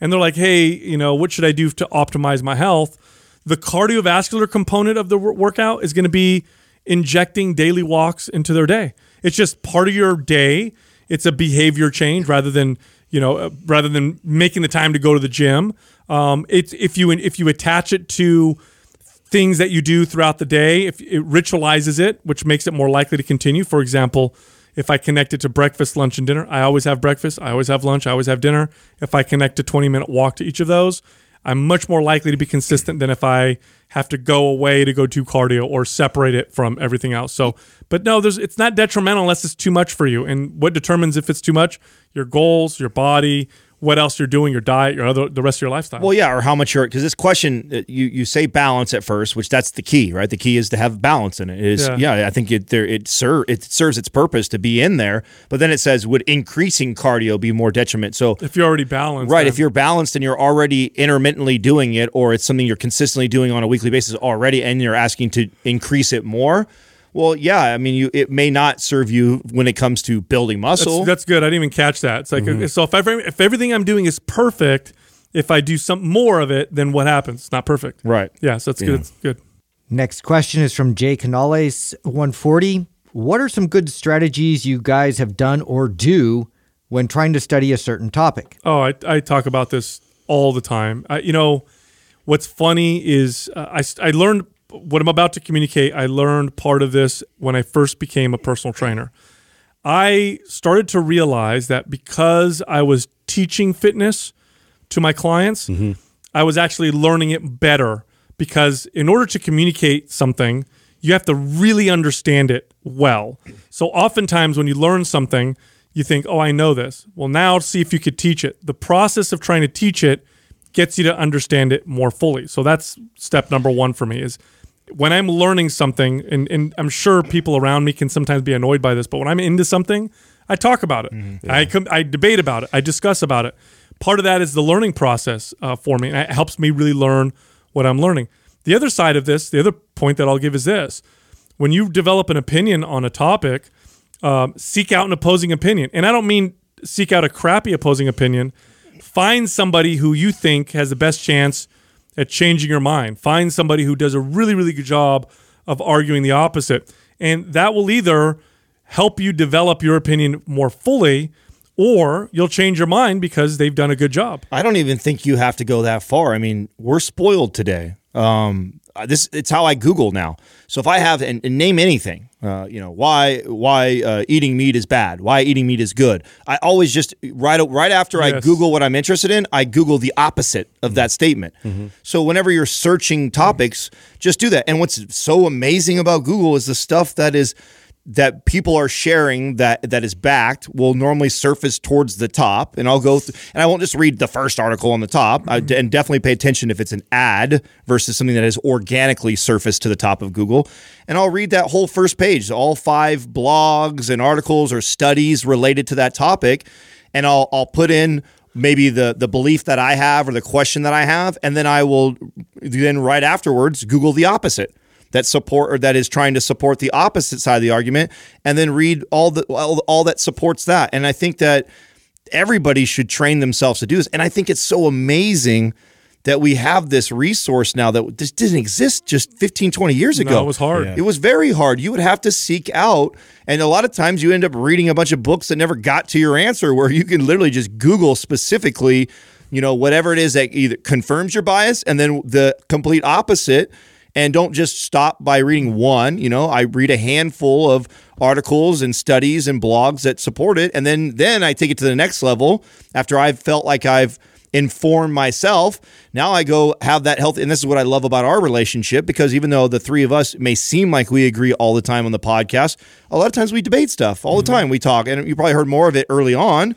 and they're like, hey, you know, what should I do to optimize my health? The cardiovascular component of the wor- workout is going to be injecting daily walks into their day. It's just part of your day. It's a behavior change rather than you know uh, rather than making the time to go to the gym. Um, it's if you if you attach it to things that you do throughout the day, if it ritualizes it, which makes it more likely to continue. For example, if I connect it to breakfast, lunch, and dinner, I always have breakfast, I always have lunch, I always have dinner. If I connect a 20 minute walk to each of those, I'm much more likely to be consistent than if I have to go away to go do cardio or separate it from everything else. So, but no, there's it's not detrimental unless it's too much for you. And what determines if it's too much? Your goals, your body, what else you're doing, your diet, your other the rest of your lifestyle. Well, yeah, or how much you're because this question uh, you you say balance at first, which that's the key, right? The key is to have balance in it. it is Yeah. yeah. I think it there it ser- it serves its purpose to be in there, but then it says would increasing cardio be more detriment? So if you're already balanced, Right. then- If you're balanced and you're already intermittently doing it, or it's something you're consistently doing on a weekly basis already, and you're asking to increase it more, well, yeah. I mean, you it may not serve you when it comes to building muscle. That's, that's good. I didn't even catch that. It's like Mm-hmm. so if every, if everything I'm doing is perfect, if I do some more of it, then what happens? It's not perfect. right. Yeah, so that's good. It's good. Next question is from Jay Canales, 140. What are some good strategies you guys have done or do when trying to study a certain topic? Oh, I, I talk about this all the time. I, you know, what's funny is uh, I, I learned what I'm about to communicate. I learned part of this when I first became a personal trainer. I started to realize that because I was teaching fitness to my clients, mm-hmm. I was actually learning it better because in order to communicate something, you have to really understand it well. So oftentimes when you learn something, you think, "Oh, I know this." Well, now see if you could teach it. The process of trying to teach it gets you to understand it more fully. So that's step number 1 for me is when I'm learning something, and, and I'm sure people around me can sometimes be annoyed by this, but when I'm into something, I talk about it. I com- I debate about it. I discuss about it. Part of that is the learning process uh, for me, and it helps me really learn what I'm learning. The other side of this, the other point that I'll give is this: when you develop an opinion on a topic, um, seek out an opposing opinion, and I don't mean seek out a crappy opposing opinion. Find somebody who you think has the best chance at changing your mind. Find somebody who does a really, really good job of arguing the opposite. And that will either help you develop your opinion more fully or you'll change your mind because they've done a good job. I don't even think you have to go that far. I mean, we're spoiled today. Um, this it's how I Google now. So if I have and, and name anything, uh, you know, why why uh, eating meat is bad, why eating meat is good. I always just right right after I Google what I'm interested in, I Google the opposite of that statement. So whenever you're searching topics, just do that. And what's so amazing about Google is the stuff that is that people are sharing that that is backed will normally surface towards the top. And I'll go th- and I won't just read the first article on the top. I, mm-hmm. and definitely pay attention if it's an ad versus something that is organically surfaced to the top of Google. And I'll read that whole first page. All five blogs and articles or studies related to that topic. And I'll I'll put in maybe the the belief that I have or the question that I have. And then I will then right afterwards Google the opposite that support or that is trying to support the opposite side of the argument and then read all the all, all that supports that. And i think that everybody should train themselves to do this. And i think it's so amazing that we have this resource now that this didn't exist just 15 20 years ago. it was hard. it was very hard. You would have to seek out and a lot of times you end up reading a bunch of books that never got to your answer where you can literally just google specifically you know whatever it is that either confirms your bias and then the complete opposite and don't just stop by reading one you know i read a handful of articles and studies and blogs that support it. And then then i take it to the next level after i've felt like i've informed myself. Now i go have that health and this is what i love about our relationship because even though the three of us may seem like we agree all the time on the podcast a lot of times we debate stuff all the mm-hmm. time. We talk and you probably heard more of it early on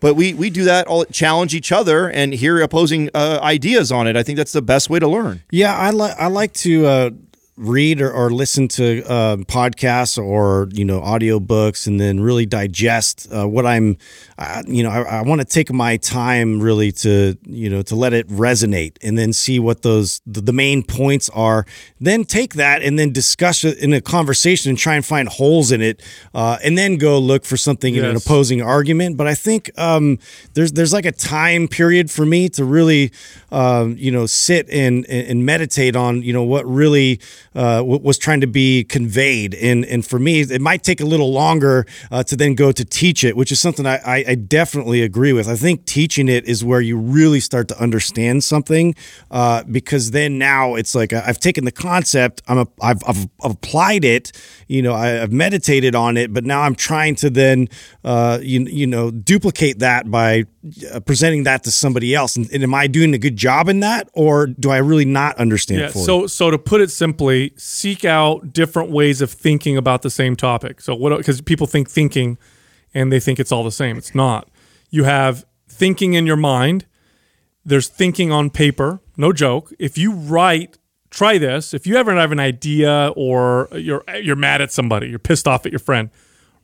but we we do that all challenge each other and hear opposing uh, ideas on it. I think that's the best way to learn. Yeah, I like I like to uh, read or, or listen to uh, podcasts or you know audiobooks and then really digest uh, what I'm. Uh, you know, I, I want to take my time really to you know to let it resonate and then see what those the, the main points are. Then take that and then discuss it in a conversation and try and find holes in it, uh, and then go look for something in an opposing argument. But I think um, there's there's like a time period for me to really um, you know sit and and meditate on you know what really uh, what was trying to be conveyed. And and for me, it might take a little longer uh, to then go to teach it, which is something I, I, I definitely agree with. I think teaching it is where you really start to understand something uh, because then now it's like I've taken the concept, I'm a, I've, I've applied it, you know, I, I've meditated on it, but now I'm trying to then uh, you, you know duplicate that by uh, presenting that to somebody else. And, and am I doing a good job in that, or do I really not understand? Yeah. So, so to put it simply, seek out different ways of thinking about the same topic. So, what? Because people think thinking, and they think it's all the same. It's not. You have thinking in your mind, there's thinking on paper. No joke. If you write, try this. If you ever have an idea or you're you're mad at somebody, you're pissed off at your friend,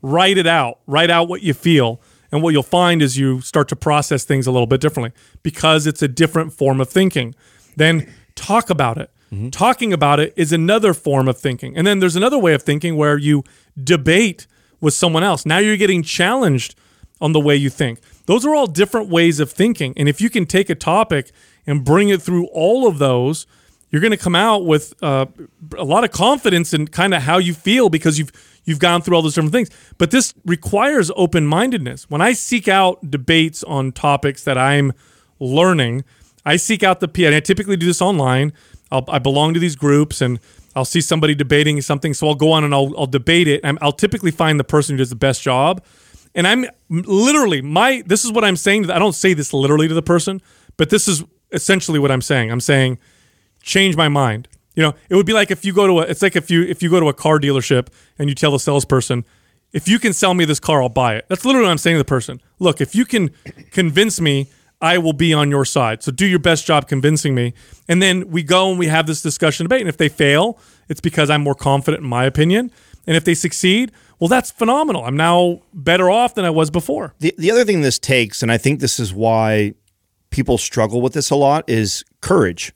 write it out. Write out what you feel. And what you'll find is you start to process things a little bit differently because it's a different form of thinking. Then talk about it. Talking about it is another form of thinking. And then there's another way of thinking where you debate with someone else. Now you're getting challenged on the way you think. Those are all different ways of thinking. And if you can take a topic and bring it through all of those, you're going to come out with uh, a lot of confidence in kind of how you feel because you've you've gone through all those different things. But this requires open mindedness. When I seek out debates on topics that I'm learning, I seek out the P. And I typically do this online. I'll, I belong to these groups and I'll see somebody debating something, so I'll go on and I'll, I'll debate it. And I'll typically find the person who does the best job. And I'm literally my. This is what I'm saying. I don't say this literally to the person, but this is essentially what I'm saying. I'm saying change my mind. You know, it would be like if you go to a. It's like if you if you go to a car dealership and you tell the salesperson, if you can sell me this car, I'll buy it. That's literally what I'm saying to the person. Look, if you can convince me, I will be on your side. So do your best job convincing me. And then we go and we have this discussion debate. And if they fail, it's because I'm more confident in my opinion. And if they succeed, well, that's phenomenal. I'm now better off than I was before. The, the other thing this takes, and I think this is why people struggle with this a lot, is courage.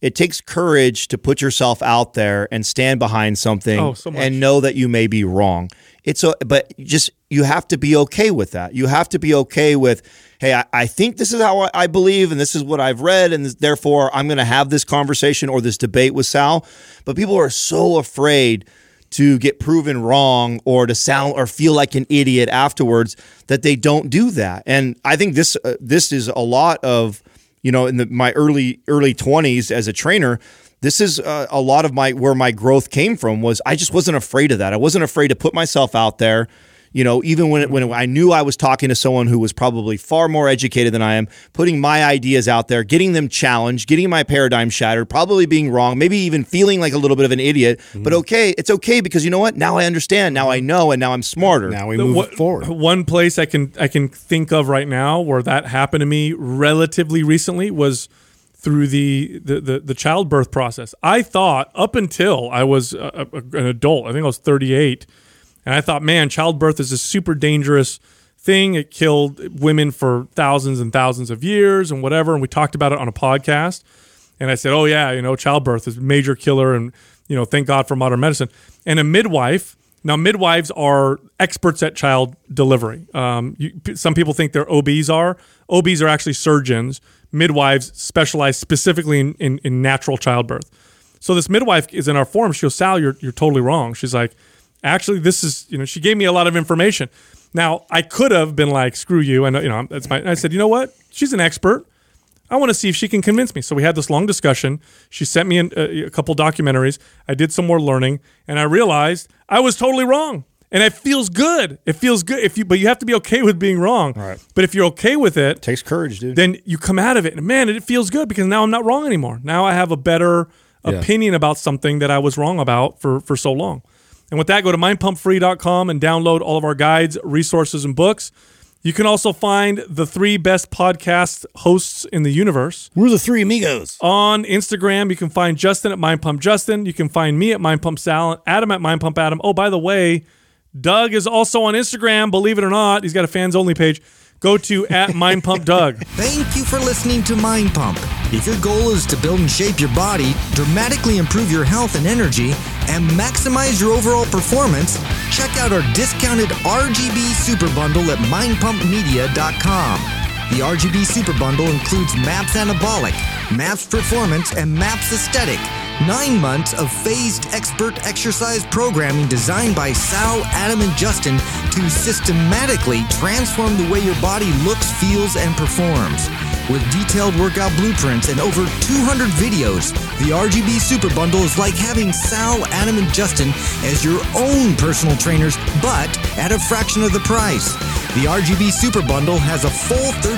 It takes courage to put yourself out there and stand behind something Oh, so and know that you may be wrong. It's a, but just you have to be okay with that. You have to be okay with, hey, I, I think this is how I, I believe, and this is what I've read, and therefore I'm going to have this conversation or this debate with Sal. But people are so afraid to get proven wrong or to sound or feel like an idiot afterwards that they don't do that. And I think this uh, this is a lot of you know in the, my early early 20s as a trainer this is uh, a lot of my where my growth came from was I just wasn't afraid of that. I wasn't afraid to put myself out there. You know, even when when I knew I was talking to someone who was probably far more educated than I am, putting my ideas out there, getting them challenged, getting my paradigm shattered, probably being wrong, maybe even feeling like a little bit of an idiot. Mm-hmm. But okay, it's okay because you know what? Now I understand. Now I know, and now I'm smarter. Now we The move one- it forward. One place I can I can think of right now where that happened to me relatively recently was through the the the, the childbirth process. I thought up until I was a, a- an adult, I think I was 38, and I thought, man, childbirth is a super dangerous thing. It killed women for thousands and thousands of years and whatever. And we talked about it on a podcast. And I said, oh, yeah, you know, childbirth is a major killer. And, you know, thank God for modern medicine. And a midwife, now midwives are experts at child delivery. Um, you, some people think they're OBs are. OBs are actually surgeons. Midwives specialize specifically in, in, in natural childbirth. So this midwife is in our forum. She goes, Sal, you're, you're totally wrong. She's like, actually, this is, you know, she gave me a lot of information. Now, I could have been like, screw you. And, you know, that's my, I said, you know what? She's an expert. I want to see if she can convince me. So we had this long discussion. She sent me an, a, a couple documentaries. I did some more learning, and I realized I was totally wrong. And it feels good. It feels good if you, but you have to be okay with being wrong. Right. But if you're okay with it, takes courage, dude. then you come out of it and man, it feels good because now I'm not wrong anymore. Now I have a better opinion about something that I was wrong about for for so long. And with that, go to mindpumpfree.com and download all of our guides, resources, and books. You can also find the three best podcast hosts in the universe. We're the three amigos. On Instagram, you can find Justin at Mind Pump Justin. You can find me at Mind Pump Sal, Adam at Mind Pump Adam. Oh, by the way, Doug is also on Instagram. Believe it or not, he's got a fans only page. Go to at Mind Pump Doug. Thank you for listening to Mind Pump. If your goal is to build and shape your body, dramatically improve your health and energy, and maximize your overall performance, check out our discounted RGB Super Bundle at mindpumpmedia.com. The RGB Super Bundle includes MAPS Anabolic, MAPS Performance, and MAPS Aesthetic. Nine months of phased expert exercise programming designed by Sal, Adam, and Justin to systematically transform the way your body looks, feels, and performs. With detailed workout blueprints and over 200 videos, the RGB Super Bundle is like having Sal, Adam, and Justin as your own personal trainers, but at a fraction of the price. The RGB Super Bundle has a full 30